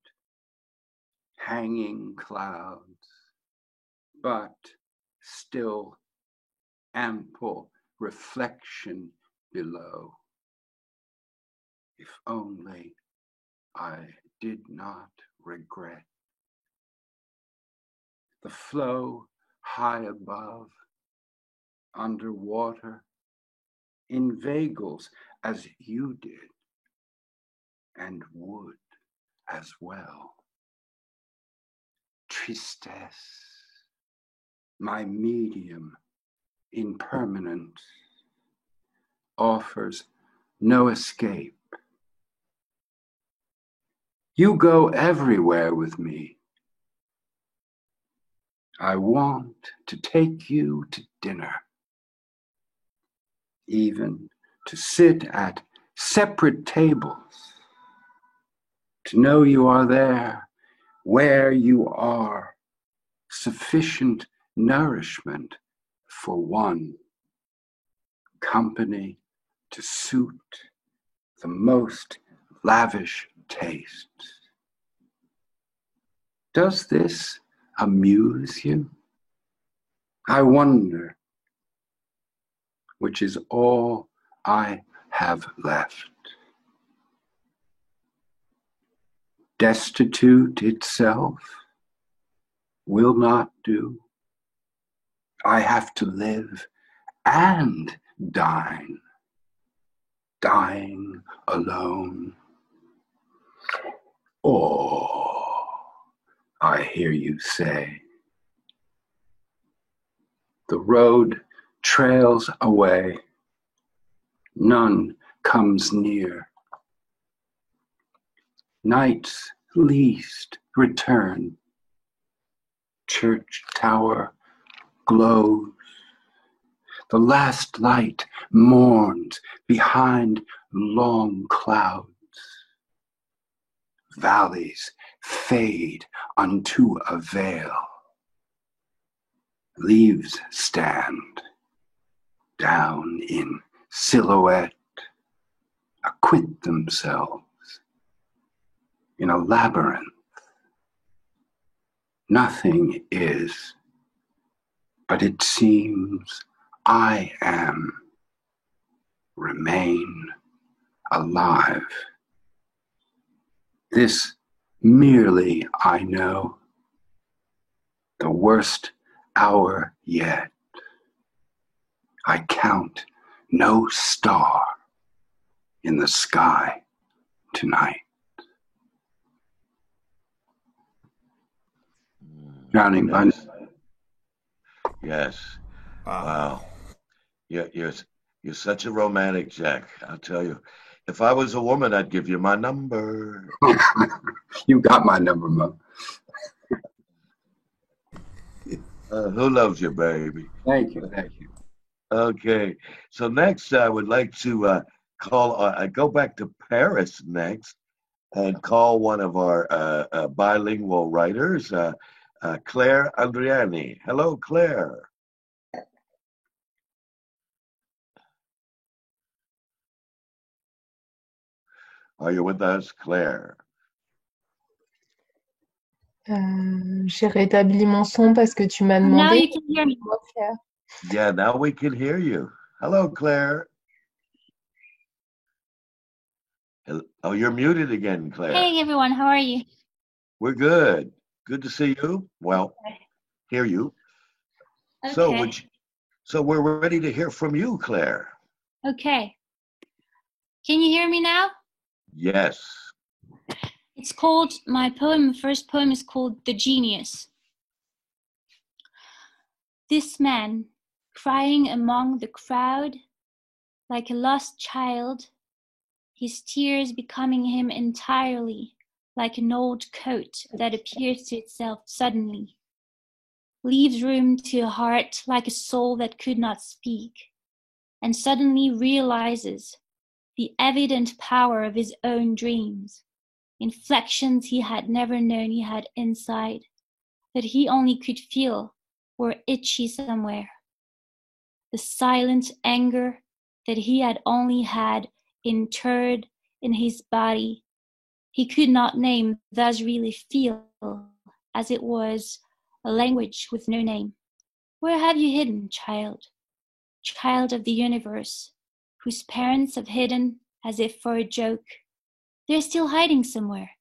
hanging clouds, but still ample reflection below. If only I did not regret. The flow high above, underwater, inveigles as you did and would as well. Tristesse, my medium impermanent, offers no escape. You go everywhere with me. I want to take you to dinner, even to sit at separate tables, to know you are there, where you are, sufficient nourishment for one, company to suit the most lavish tastes. Does this amuse you? I wonder, which is all I have left. Destitute itself will not do. I have to live and dine, dying alone. Oh, I hear you say. The road trails away, none comes near. Night's least return, church tower glows. The last light mourns behind long clouds. Valleys fade unto a veil. Leaves stand down in silhouette, acquit themselves in a labyrinth. Nothing is but it seems I am, remain alive. This merely I know, the worst hour yet. I count no star in the sky tonight. Drowning by
Nice. Yes. Wow. You're, you're, you're such a romantic, Jack. I'll tell you. If I was a woman, I'd give you my number. [laughs]
you got my number, Mo.
Uh, who loves you, baby?
Thank you, thank you.
Okay. So next, I would like to uh, call. Uh, I go back to Paris next, and call one of our uh, uh, bilingual writers, uh, uh, Claire Andriani. Hello, Claire. Are you with us, Claire?
Euh, J'ai rétabli mon son parce que tu m'as
Now
demandé.
you can hear me.
Comment faire
Yeah, now we can hear you. Hello, Claire. Hel- Oh, you're muted again, Claire.
Hey everyone, how are you?
We're good. Good to see you. Well, hear you. So,
Okay.
would you, so we're ready to hear from you, Claire.
Okay. Can you hear me now?
Yes.
It's called, my poem, the first poem is called The Genius. This man, crying among the crowd like a lost child, his tears becoming him entirely like an old coat that appears to itself suddenly, leaves room to a heart like a soul that could not speak, and suddenly realizes the evident power of his own dreams, inflections he had never known he had inside, that he only could feel were itchy somewhere. The silent anger that he had only had interred in his body, he could not name, thus really feel, as it was a language with no name. Where have you hidden, child? Child of the universe, whose parents have hidden as if for a joke. They're still hiding somewhere.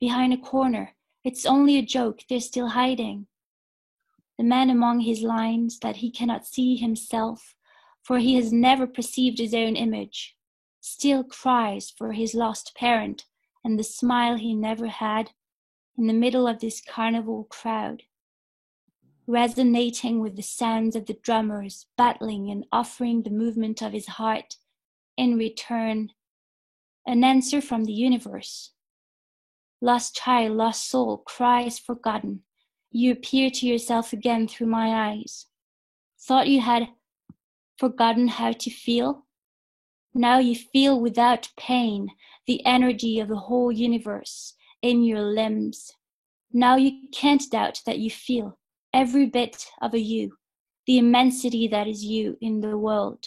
Behind a corner. It's only a joke. They're still hiding. The man among his lines that he cannot see himself, for he has never perceived his own image, still cries for his lost parent and the smile he never had in the middle of this carnival crowd, resonating with the sounds of the drummers battling and offering the movement of his heart in return, an answer from the universe. Lost child, lost soul, cries forgotten. You appear to yourself again through my eyes. Thought you had forgotten how to feel? Now you feel without pain the energy of the whole universe in your limbs. Now you can't doubt that you feel every bit of a you, the immensity that is you in the world.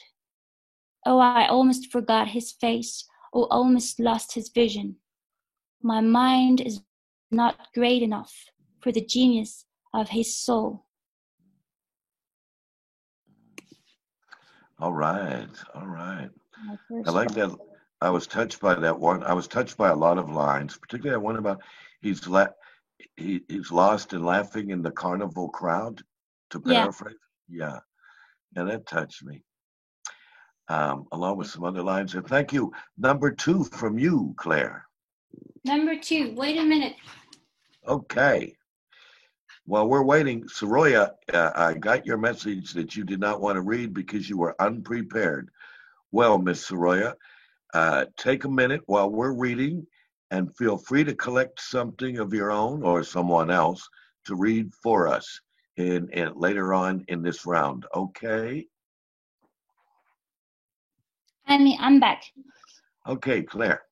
Oh, I almost forgot his face, or almost lost his vision. My mind is not great enough for the genius of his soul.
All right, all right. I like that. I was touched by that one. I was touched by a lot of lines, particularly that one about he's la- he, he's lost and laughing in the carnival crowd. To
Yeah.
paraphrase, yeah, yeah, that touched me. Um, along with some other lines. And thank you. Number two from you, Claire.
Number two, wait a minute.
Okay. While we're waiting, Soraya, uh, I got your message that you did not want to read because you were unprepared. Well, Miss Soraya, uh, take a minute while we're reading and feel free to collect something of your own or someone else to read for us in, in later on in this round. Okay?
I'm, I'm back.
Okay, Claire.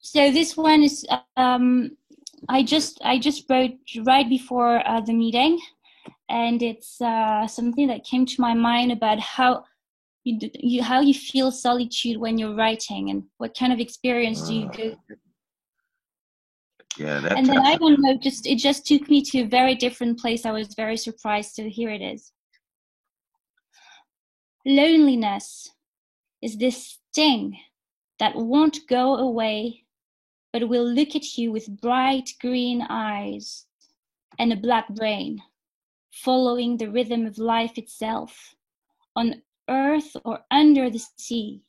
So this one is um, I just I just wrote right before uh, the meeting, and it's uh, something that came to my mind about how you, d- you how you feel solitude when you're writing and what kind of experience do you go through.
Yeah, that
And then I don't know, just it just took me to a very different place. I was very surprised. So here it is. Loneliness is this sting that won't go away, but will look at you with bright green eyes and a black brain, following the rhythm of life itself, on earth or under the sea.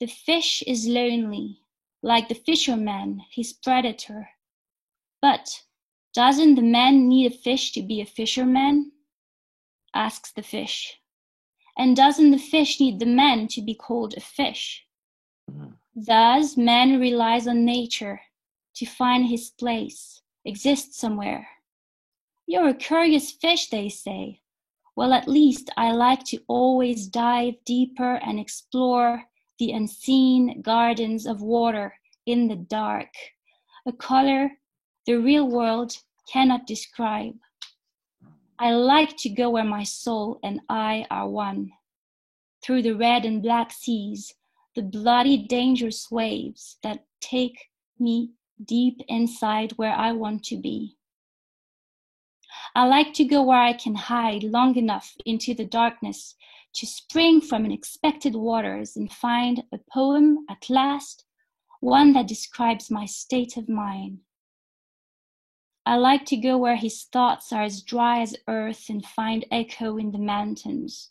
The fish is lonely, like the fisherman, his predator. But doesn't the man need a fish to be a fisherman? asks the fish. And doesn't the fish need the man to be called a fish? Mm-hmm. Thus, man relies on nature to find his place, exist somewhere. You're a curious fish, they say. Well, at least I like to always dive deeper and explore the unseen gardens of water in the dark, a color the real world cannot describe. I like to go where my soul and I are one. Through the red and black seas, the bloody, dangerous waves that take me deep inside where I want to be. I like to go where I can hide long enough into the darkness to spring from unexpected waters and find a poem at last, one that describes my state of mind. I like to go where his thoughts are as dry as earth and find echo in the mountains.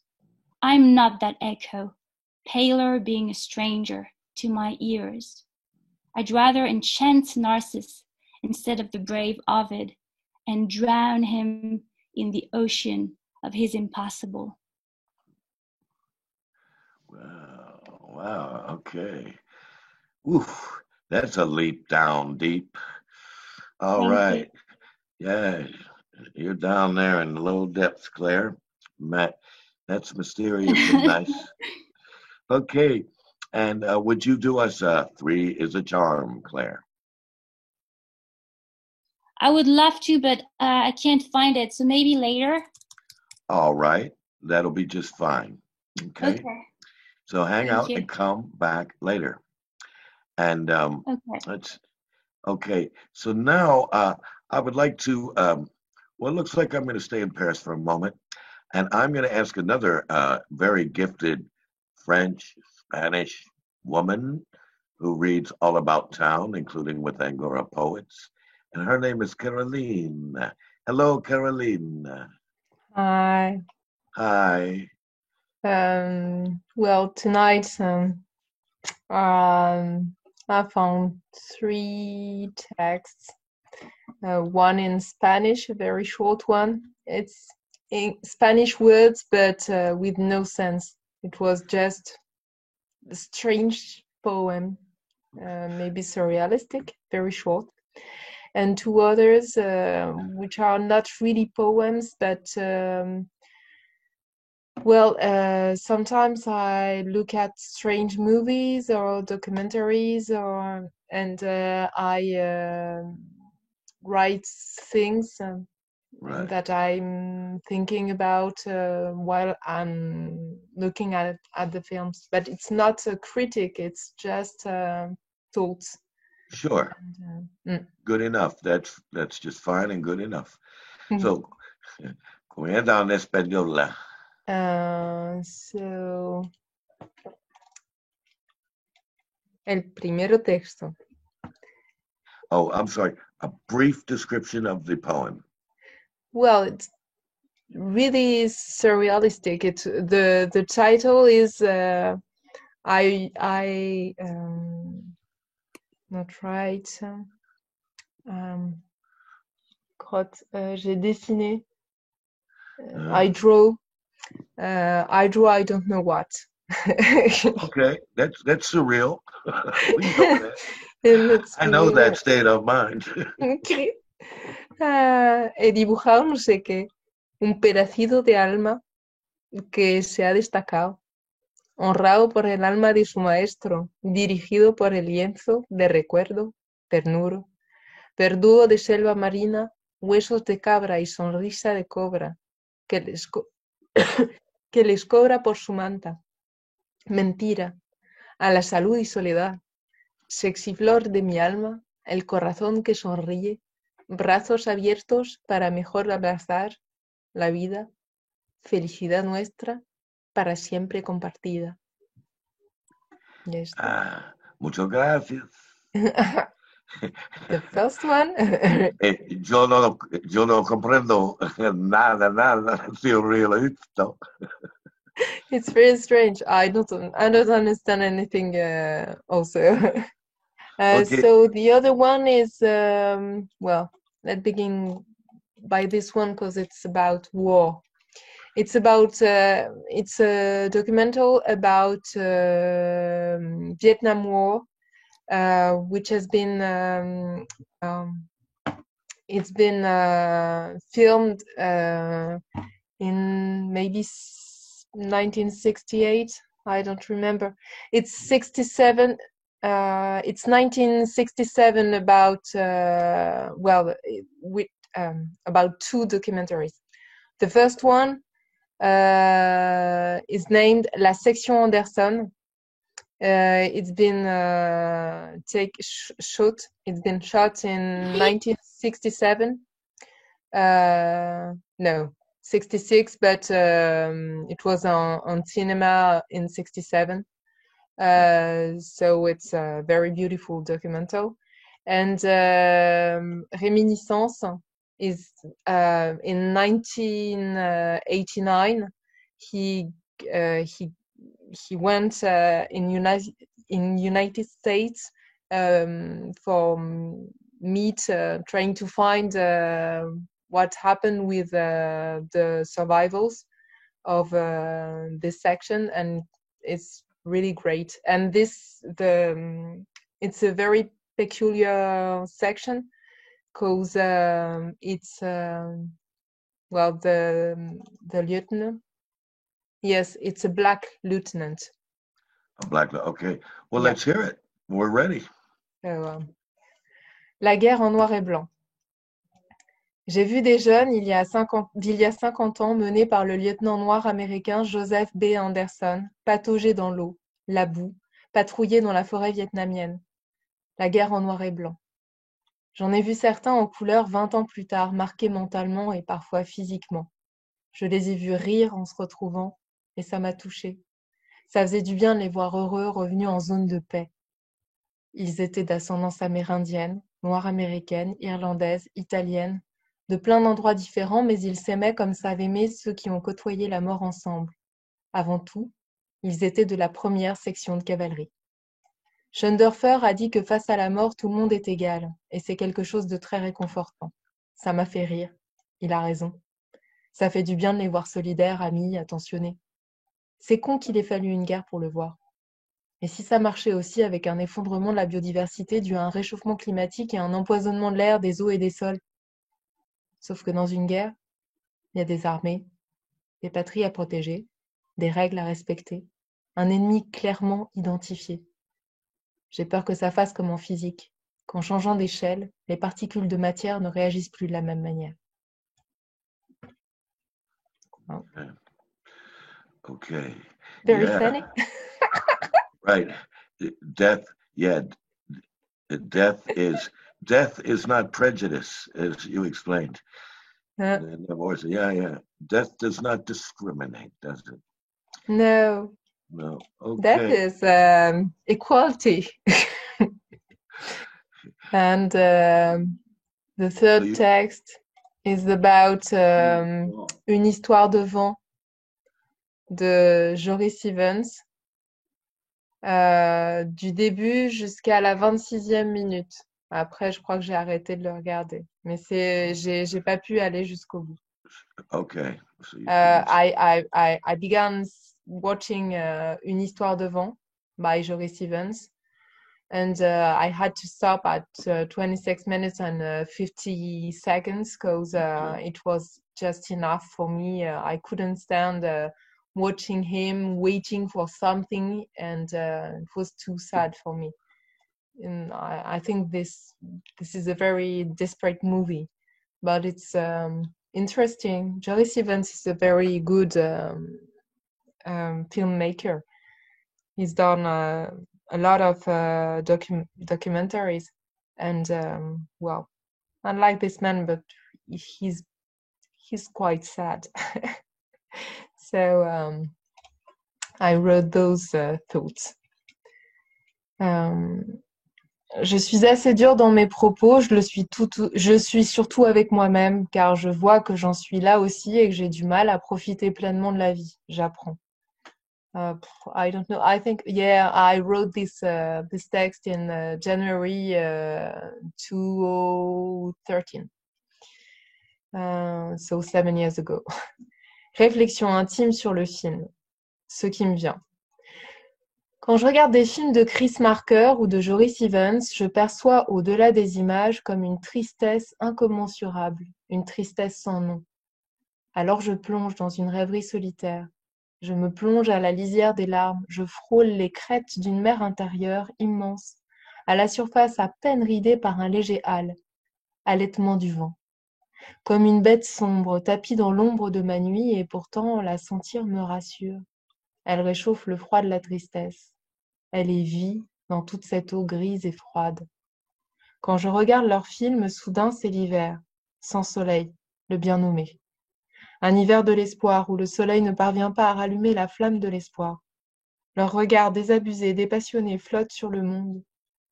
I'm not that echo, paler being a stranger to my ears. I'd rather enchant Narcissus instead of the brave Ovid and drown him in the ocean of his impossible.
Wow, wow, okay. Oof, that's a leap down deep. All
Thank you.
Yeah, you're down there in the low depths, Claire. Matt, that's [laughs] mysterious and nice. Okay, and uh, would you do us uh, three is a charm, Claire?
I would love to, but uh, I can't find it, so maybe later.
All right, that'll be just fine. Okay,
Okay.
so hang
Thank
out
you.
and come back later. And um,
Okay.
let's, okay, so now uh, I would like to, um, well, it looks like I'm going to stay in Paris for a moment. And I'm going to ask another uh, very gifted French, Spanish woman who reads all about town, including with Angora poets. And her name is Caroline. Hello, Caroline.
Hi.
Hi.
Um, well, tonight um, um, I found three texts. Uh, one in Spanish, a very short one. It's in Spanish words, but uh, with no sense. It was just a strange poem, uh, maybe surrealistic, very short. And two others, uh, which are not really poems, but um, well, uh, sometimes I look at strange movies or documentaries, or and uh, I uh, write things um,
Right.
that I'm thinking about uh, while I'm looking at at the films. But it's not a critic; it's just uh, thoughts.
Sure.
And, uh, mm.
Good enough. That's that's just fine and good enough. [laughs] So, [laughs] comienza en español.
Uh, so, el primero texto.
Oh, I'm sorry. A brief description of the poem.
Well, it's really surrealistic. It the the title is uh, I I um, not right. Um, crotte, euh, j'ai dessiné. Uh, I draw. Uh, I draw. I don't know what. [laughs]
Okay, that's that's surreal. [laughs] know that. [laughs] I know that state of mind.
Ok. He dibujado no sé qué, un pedacito de alma que se ha destacado, honrado por el alma de su maestro, dirigido por el lienzo de recuerdo, ternuro, verdugo de selva marina, huesos de cabra y sonrisa de cobra, que les, co- [coughs] que les cobra por su manta. Mentira, a la salud y soledad, sexy flor de mi alma, el corazón que sonríe, brazos abiertos para mejor abrazar la vida, felicidad nuestra para siempre compartida.
Ah, muchas gracias. [laughs]
The first one, [laughs]
Eh, yo no yo no comprendo [laughs] nada nada surrealista.
it's very strange. I don't I don't understand anything uh, also. Uh,
Okay.
so the other one is um, well, let's begin by this one because it's about war. It's about uh, it's a documental about um Vietnam War, uh, which has been um, um, it's been uh, filmed uh, in maybe 1968. I don't remember. It's 67. Uh, it's 1967 about uh, well with um, about two documentaries. The first one uh, is named La Section Anderson. Uh, it's been uh, take sh- shot. It's been shot in 1967. Uh, no, 66, but um, it was on on cinema in 67. Uh, so it's a very beautiful documental. And um, Reminiscence is uh, in 1989. He uh, he he went uh, in United in United States um, for meet uh, trying to find uh, what happened with the survivals of this section and it's really great and this the um, it's a very peculiar section because um, it's um, well the the lieutenant yes it's a black lieutenant
A black okay. Well,
Yeah.
let's hear it. We're ready.
Euh, la guerre en noir et blanc. J'ai vu des jeunes il y a 50, d'il y a 50 ans menés par le lieutenant noir américain Joseph B. Anderson, patauger dans l'eau, la boue, patrouiller dans la forêt vietnamienne. La guerre en noir et blanc. J'en ai vu certains en couleur 20 ans plus tard, marqués mentalement et parfois physiquement. Je les ai vus rire en se retrouvant et ça m'a touchée. Ça faisait du bien de les voir heureux, revenus en zone de paix. Ils étaient d'ascendance amérindienne, noire américaine, irlandaise, italienne, de plein d'endroits différents, mais ils s'aimaient comme savent aimer ceux qui ont côtoyé la mort ensemble. Avant tout, ils étaient de la première section de cavalerie. Schoendorfer a dit que face à la mort, tout le monde est égal, et c'est quelque chose de très réconfortant. Ça m'a fait rire. Il a raison. Ça fait du bien de les voir solidaires, amis, attentionnés. C'est con qu'il ait fallu une guerre pour le voir. Et si ça marchait aussi avec un effondrement de la biodiversité dû à un réchauffement climatique et un empoisonnement de l'air, des eaux et des sols Sauf que dans une guerre, il y a des armées, des patries à protéger, des règles à respecter, un ennemi clairement identifié. J'ai peur que ça fasse comme en physique, qu'en changeant d'échelle, les particules de matière ne réagissent plus de la même manière.
Okay.
Very
Yeah.
funny. [laughs]
Right. Death, yeah. d- Death is death is not prejudice, as you explained.
Uh,
In other words, yeah, yeah. Death does not discriminate, does it?
no,
No.
that
Okay.
is um, equality. [laughs] and um, the third
you-
text is about um, une histoire de vent de Joris Ivens, euh, du début jusqu'à la 26e minute. Après, je crois que j'ai arrêté de le regarder, mais c'est, j'ai, j'ai pas pu aller jusqu'au bout.
Okay. So
Uh, I, I, I, I began watching uh, Une histoire de vent by Joris Stevens, and uh, I had to stop at uh, 26 minutes and uh, 50 seconds because uh, it was just enough for me. Uh, I couldn't stand uh, watching him waiting for something, and uh, it was too sad for me. And I, I think this this is a very desperate movie, but it's um, interesting. Joris Ivens is a very good um, um, filmmaker. He's done uh, a lot of uh, docu- documentaries, and um, well, I like this man, but he's he's quite sad. [laughs] so um, I wrote those uh, thoughts. Um, je suis assez dure dans mes propos, je le suis tout, je suis surtout avec moi-même car je vois que j'en suis là aussi et que j'ai du mal à profiter pleinement de la vie. J'apprends. Uh, pff, I don't know. I think yeah, I wrote this uh, this text in uh, January uh, 2013. Uh, so seven years ago. [laughs] Réflexion intime sur le film. Ce qui me vient. Quand je regarde des films de Chris Marker ou de Joris Evans, je perçois au-delà des images comme une tristesse incommensurable, une tristesse sans nom. Alors je plonge dans une rêverie solitaire. Je me plonge à la lisière des larmes, je frôle les crêtes d'une mer intérieure immense, à la surface à peine ridée par un léger hâle, allaitement du vent. Comme une bête sombre tapie dans l'ombre de ma nuit et pourtant la sentir me rassure. Elle réchauffe le froid de la tristesse. Elle est vie dans toute cette eau grise et froide. Quand je regarde leurs films, soudain c'est l'hiver, sans soleil, le bien nommé. Un hiver de l'espoir où le soleil ne parvient pas à rallumer la flamme de l'espoir. Leurs regards désabusés, dépassionnés flottent sur le monde.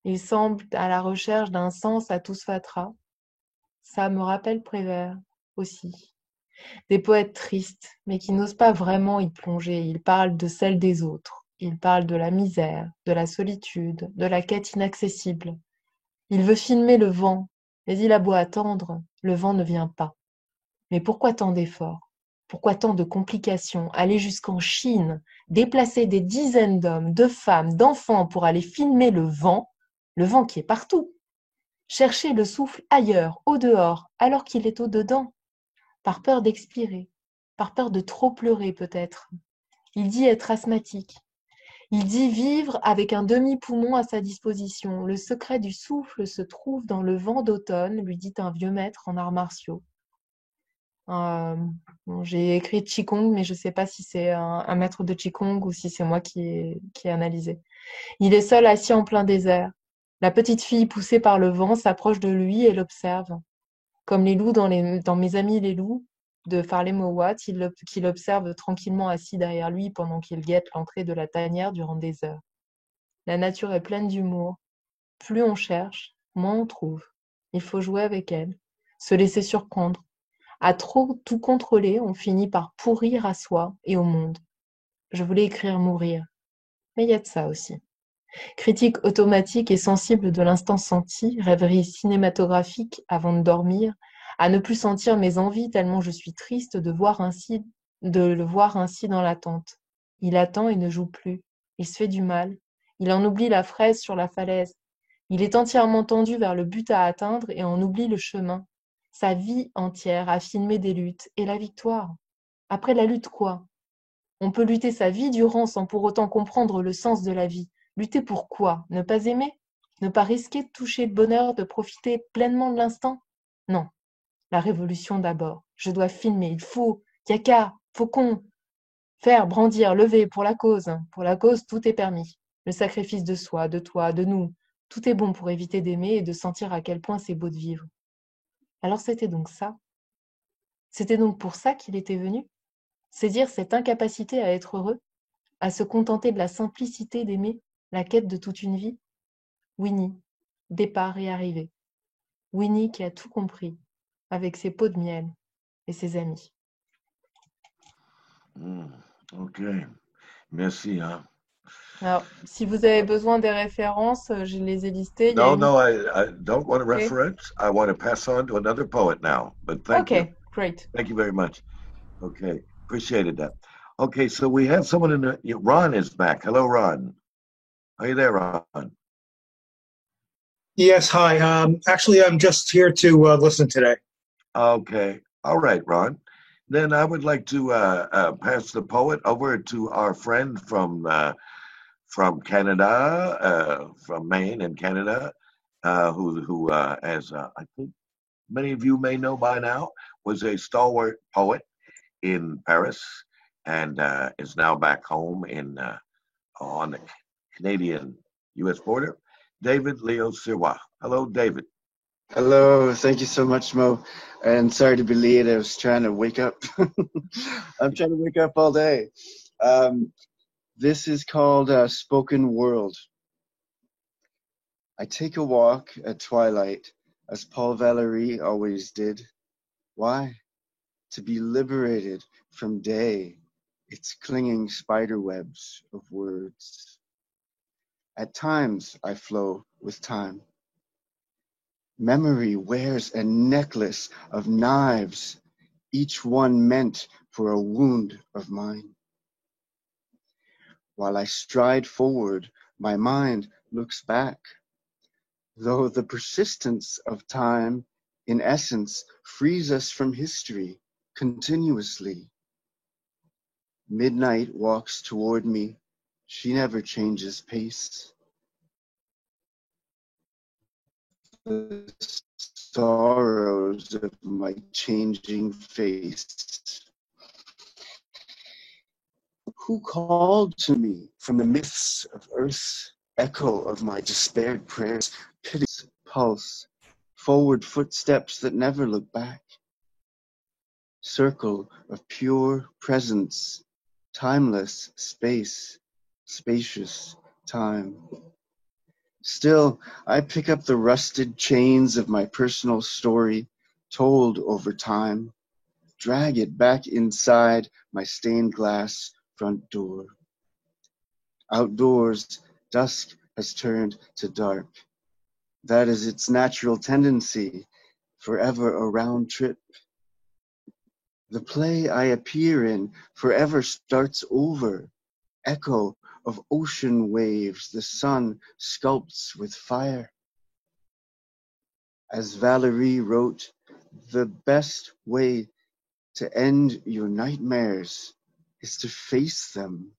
Ils semblent à la recherche d'un sens à tout ce fatras. Ça me rappelle Prévert aussi. Des poètes tristes, mais qui n'osent pas vraiment y plonger. Ils parlent de celle des autres. Ils parlent de la misère, de la solitude, de la quête inaccessible. Il veut filmer le vent, mais il a beau attendre, le vent ne vient pas. Mais pourquoi tant d'efforts? Pourquoi tant de complications? Aller jusqu'en Chine, déplacer des dizaines d'hommes, de femmes, d'enfants pour aller filmer le vent, le vent qui est partout. Chercher le souffle ailleurs, au dehors, alors qu'il est au dedans par peur d'expirer, par peur de trop pleurer peut-être. Il dit être asthmatique. Il dit vivre avec un demi-poumon à sa disposition. Le secret du souffle se trouve dans le vent d'automne, lui dit un vieux maître en arts martiaux. Euh, J'ai écrit Qigong, mais je ne sais pas si c'est un, maître de Qigong ou si c'est moi qui ai, analysé. Il est seul assis en plein désert. La petite fille poussée par le vent s'approche de lui et l'observe comme les loups dans Mes amis les loups de Farley Mowat, il, l'ob- qu'il observe tranquillement assis derrière lui pendant qu'il guette l'entrée de la tanière durant des heures. La nature est pleine d'humour. Plus on cherche, moins on trouve. Il faut jouer avec elle, se laisser surprendre. À trop tout contrôler, on finit par pourrir à soi et au monde. Je voulais écrire mourir. Mais il y a de ça aussi. Critique automatique et sensible de l'instant senti, rêverie cinématographique avant de dormir, à ne plus sentir mes envies tellement je suis triste de voir ainsi de le voir ainsi dans l'attente. Il attend et ne joue plus. Il se fait du mal. Il en oublie la fraise sur la falaise. Il est entièrement tendu vers le but à atteindre et en oublie le chemin. Sa vie entière a filmé des luttes et la victoire. Après la lutte, quoi? On peut lutter sa vie durant sans pour autant comprendre le sens de la vie. Lutter pour quoi? Ne pas aimer? Ne pas risquer de toucher le bonheur, de profiter pleinement de l'instant? Non. La révolution d'abord. Je dois filmer. Il faut. Yaka. Faut qu'on. Faire, brandir, lever pour la cause. Pour la cause, tout est permis. Le sacrifice de soi, de toi, de nous. Tout est bon pour éviter d'aimer et de sentir à quel point c'est beau de vivre. Alors c'était donc ça. C'était donc pour ça qu'il était venu. C'est dire cette incapacité à être heureux, à se contenter de la simplicité d'aimer, la quête de toute une vie. Winnie, départ et arrivée. Winnie qui a tout compris, avec ses pots de miel et ses amis.
Hmm, ok. Merci. Hein.
Alors, si vous avez besoin des références, euh, je les ai listées.
No,
une-
no, I, I don't want a
Okay.
reference. I want to pass on to another poet now. But thank you.
Okay, great.
Thank you very much. Okay, appreciated that. Okay, so we have someone in the. Ron is back. Hello, Ron. Are you there, Ron?
Yes, hi. Um, actually, I'm just here to uh, listen today.
Okay, all right, Ron. Then I would like to uh, uh, pass the poet over to our friend from uh, from Canada, uh, from Maine in Canada, uh, who who uh, as I think many of you may know by now was a stalwart poet in Paris and is now back home in on the Canadian-U.S. border. David Leo Sirois. Hello, David.
Hello, thank you so much, Mo. And sorry to be late. I was trying to wake up. [laughs] I'm trying to wake up all day. Um, this is called uh, Spoken World. I take a walk at twilight, as Paul Valery always did. Why? To be liberated from day, its clinging spider webs of words. At times I flow with time. Memory wears a necklace of knives, each one meant for a wound of mine. While I stride forward, my mind looks back, though the persistence of time, in essence, frees us from history continuously. Midnight walks toward me, she never changes pace. The sorrows of my changing face. Who called to me from the myths of earth, echo of my despaired prayers, pity's pulse, forward footsteps that never look back, circle of pure presence, timeless space, spacious time. Still, I pick up the rusted chains of my personal story, told over time, drag it back inside my stained glass front door. Outdoors, dusk has turned to dark. That is its natural tendency, forever a round trip. The play I appear in forever starts over, echo of ocean waves the sun sculpts with fire. As Valery wrote, the best way to end your nightmares is to face them.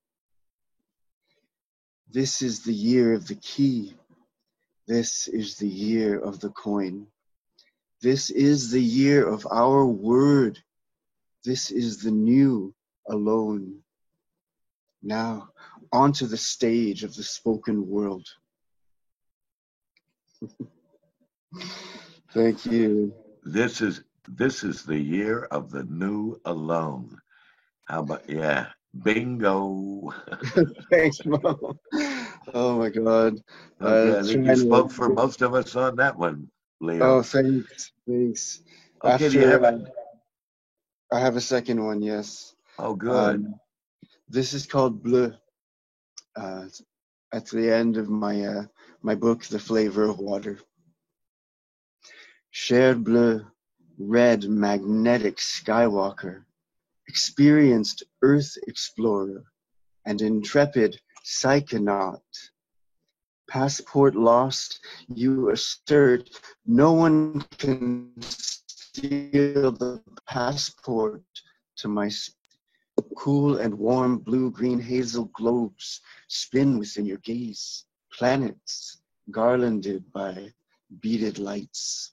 This is the year of the key. This is the year of the coin. This is the year of our word. This is the new alone. Now, onto the stage of the spoken world. [laughs] Thank you.
This is this is the year of the new alone. How about yeah? Bingo. [laughs]
Thanks, Mo. Oh my God.
Okay,
Uh,
I think you
to-
spoke for most of us on that one, Leo.
Oh, thanks. Thanks.
Okay, do you have
After, uh, I have a second one, yes.
Oh, good.
Um, This is called Bleu. Uh, at the end of my uh, my book, The Flavor of Water. Cher bleu, red magnetic skywalker, experienced Earth explorer, and intrepid psychonaut. Passport lost, you assert no one can steal the passport to my sp- cool and warm blue green hazel globes spin within your gaze, planets garlanded by beaded lights.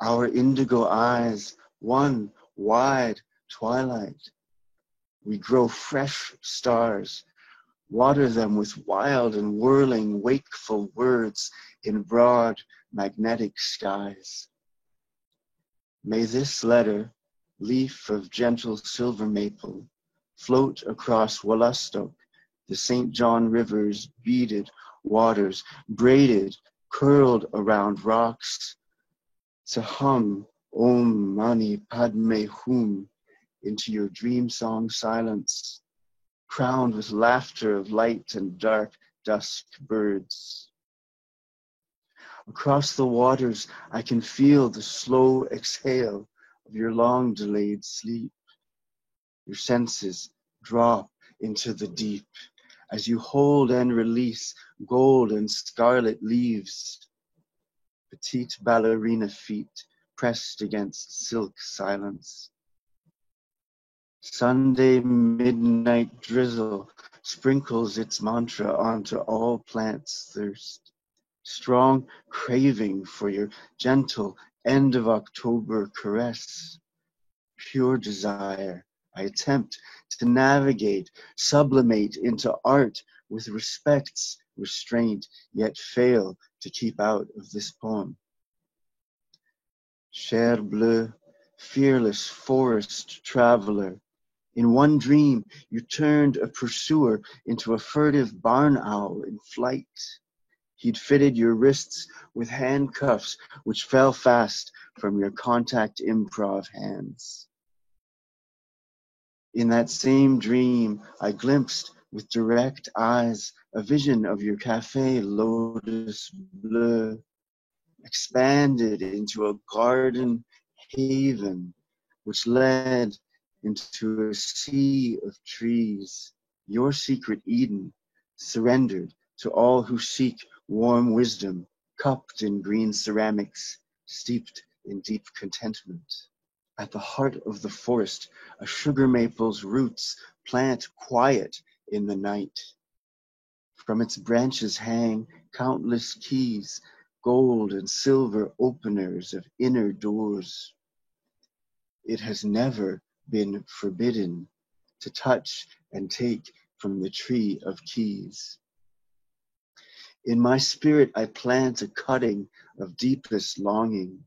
Our indigo eyes, one wide twilight. We grow fresh stars, water them with wild and whirling wakeful words in broad magnetic skies. May this letter, leaf of gentle silver maple, float across Wolastoq, the St. John River's beaded waters, braided, curled around rocks, to hum Om Mani Padme Hum into your dream song silence, crowned with laughter of light and dark dusk birds. Across the waters, I can feel the slow exhale of your long delayed sleep. Your senses drop into the deep as you hold and release gold and scarlet leaves. Petite ballerina feet pressed against silk silence. Sunday midnight drizzle sprinkles its mantra onto all plants' thirst. Strong craving for your gentle end of October caress. Pure desire, I attempt to navigate, sublimate into art with respect's restraint, yet fail to keep out of this poem. Cher bleu, fearless forest traveler, in one dream, you turned a pursuer into a furtive barn owl in flight. He'd fitted your wrists with handcuffs which fell fast from your contact improv hands. In that same dream, I glimpsed with direct eyes a vision of your cafe lotus bleu expanded into a garden haven which led into a sea of trees, your secret Eden, surrendered to all who seek warm wisdom, cupped in green ceramics, steeped in deep contentment. At the heart of the forest, a sugar maple's roots plant quiet in the night. From its branches hang countless keys, gold and silver openers of inner doors. It has never been forbidden to touch and take from the tree of keys. In my spirit, I plant a cutting of deepest longing.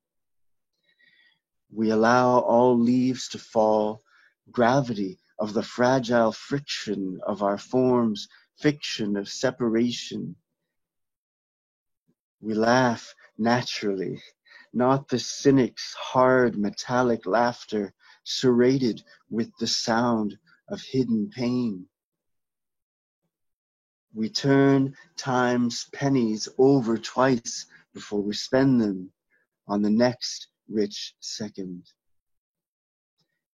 We allow all leaves to fall, gravity of the fragile friction of our forms, fiction of separation. We laugh naturally, not the cynic's hard metallic laughter serrated with the sound of hidden pain. We turn time's pennies over twice before we spend them on the next rich second.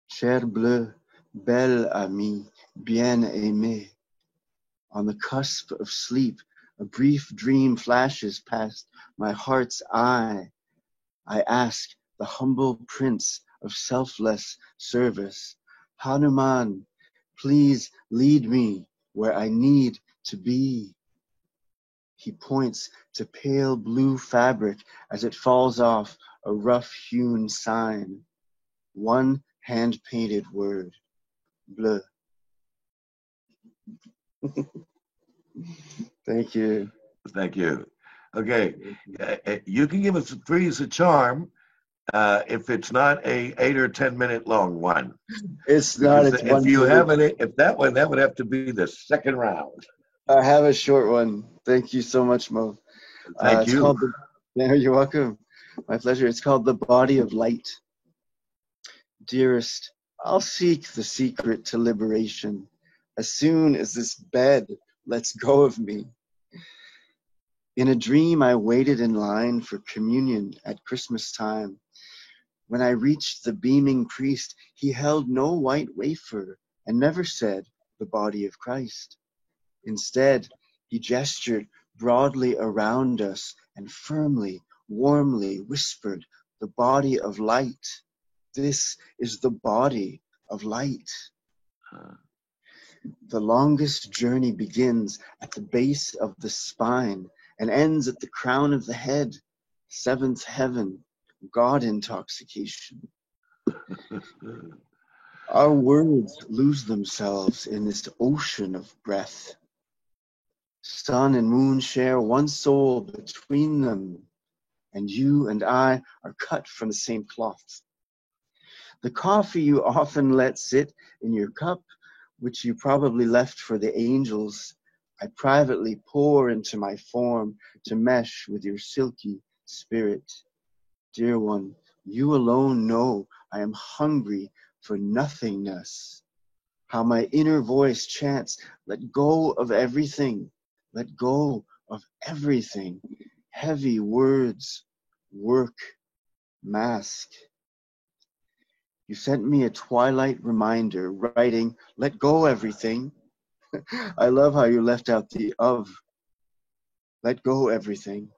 Cher bleu, belle amie, bien aimée. On the cusp of sleep, a brief dream flashes past my heart's eye. I ask the humble prince of selfless service, Hanuman, please lead me where I need to be. He points to pale blue fabric as it falls off a rough hewn sign. One hand painted word, bleu. [laughs] Thank you.
Thank you. Okay, uh, uh, you can give us three as a charm uh, if it's not a eight or ten minute long one.
It's not. It's
if you
minute.
have it, if that one, that would have to be the second round.
I have a short one. Thank you so much, Mo.
Uh, Thank
it's
you.
The, yeah, you're welcome. My pleasure. It's called The Body of Light. Dearest, I'll seek the secret to liberation, as soon as this bed lets go of me. In a dream, I waited in line for communion at Christmas time. When I reached the beaming priest, he held no white wafer and never said, the body of Christ. Instead, he gestured broadly around us and firmly, warmly whispered, the body of light. This is the body of light. The longest journey begins at the base of the spine and ends at the crown of the head. Seventh heaven, God intoxication. [laughs] Our words lose themselves in this ocean of breath. Sun and moon share one soul between them, and you and I are cut from the same cloth. The coffee you often let sit in your cup, which you probably left for the angels, I privately pour into my form to mesh with your silky spirit. Dear one, you alone know I am hungry for nothingness. How my inner voice chants, let go of everything, let go of everything. Heavy words, work, mask. You sent me a twilight reminder writing, let go everything. [laughs] I love how you left out the of. Let go everything.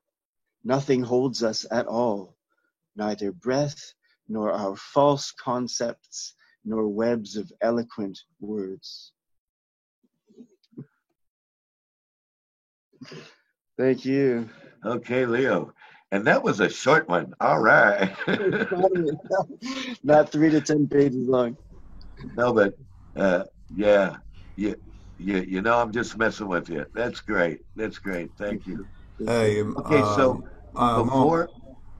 Nothing holds us at all, neither breath nor our false concepts, nor webs of eloquent words. Thank you.
Okay, Leo. And that was a short one. All right. [laughs]
Not three to ten pages long.
No, but uh, yeah, you, you, you know, I'm just messing with you. That's great. That's great. Thank you.
Hey,
Okay, so
um, um,
before,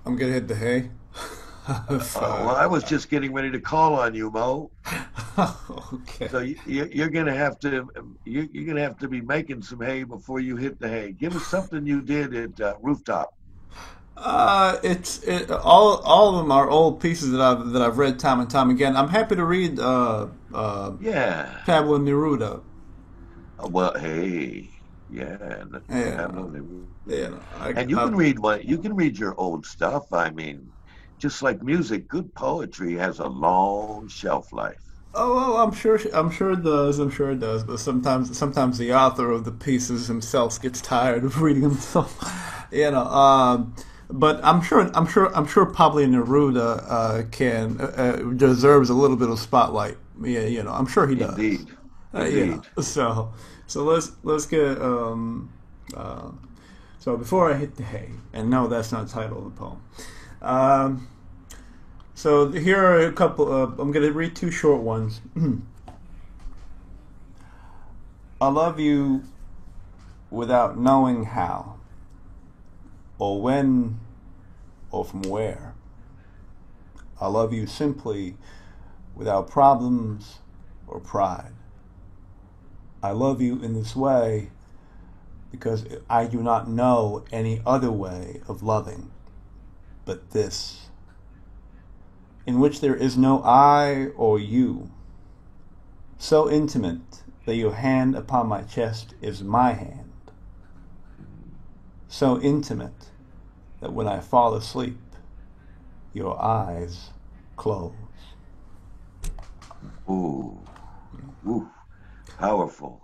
I'm gonna hit the hay. [laughs] [laughs]
uh, well, I was just getting ready to call on you, Mo. [laughs]
okay.
So you, you- you're gonna have to you, you're gonna have to be making some hay before you hit the hay. Give us something you did at uh, rooftop.
Uh, it's it, all all of them are old pieces that I've that I've read time and time again. I'm happy to read uh, uh,
Yeah.
Pablo Neruda.
Uh, Well, hey, yeah, and,
Yeah. Yeah, I,
and you
I-
can read what you can read your old stuff. I mean, just like music, good poetry has a long shelf life.
Oh, well, I'm sure. I'm sure it does. I'm sure it does. But sometimes, sometimes the author of the pieces himself gets tired of reading them. [laughs] So, you know. Um, but I'm sure. I'm sure. I'm sure. Pablo Neruda uh, can uh, uh, deserves a little bit of spotlight. Yeah, you know. I'm sure he does.
Indeed.
Uh, you know,
Indeed. [laughs]
so, so let's let's get. Um, uh, so before I hit the hay, and no, that's not the title of the poem. Um, so here are a couple. Uh, I'm going to read two short ones. [clears throat] I love you without knowing how, or when, or from where. I love you simply without problems or pride. I love you in this way because I do not know any other way of loving but this, in which there is no I or you, so intimate that your hand upon my chest is my hand, so intimate that when I fall asleep, your eyes close.
Ooh, ooh, powerful.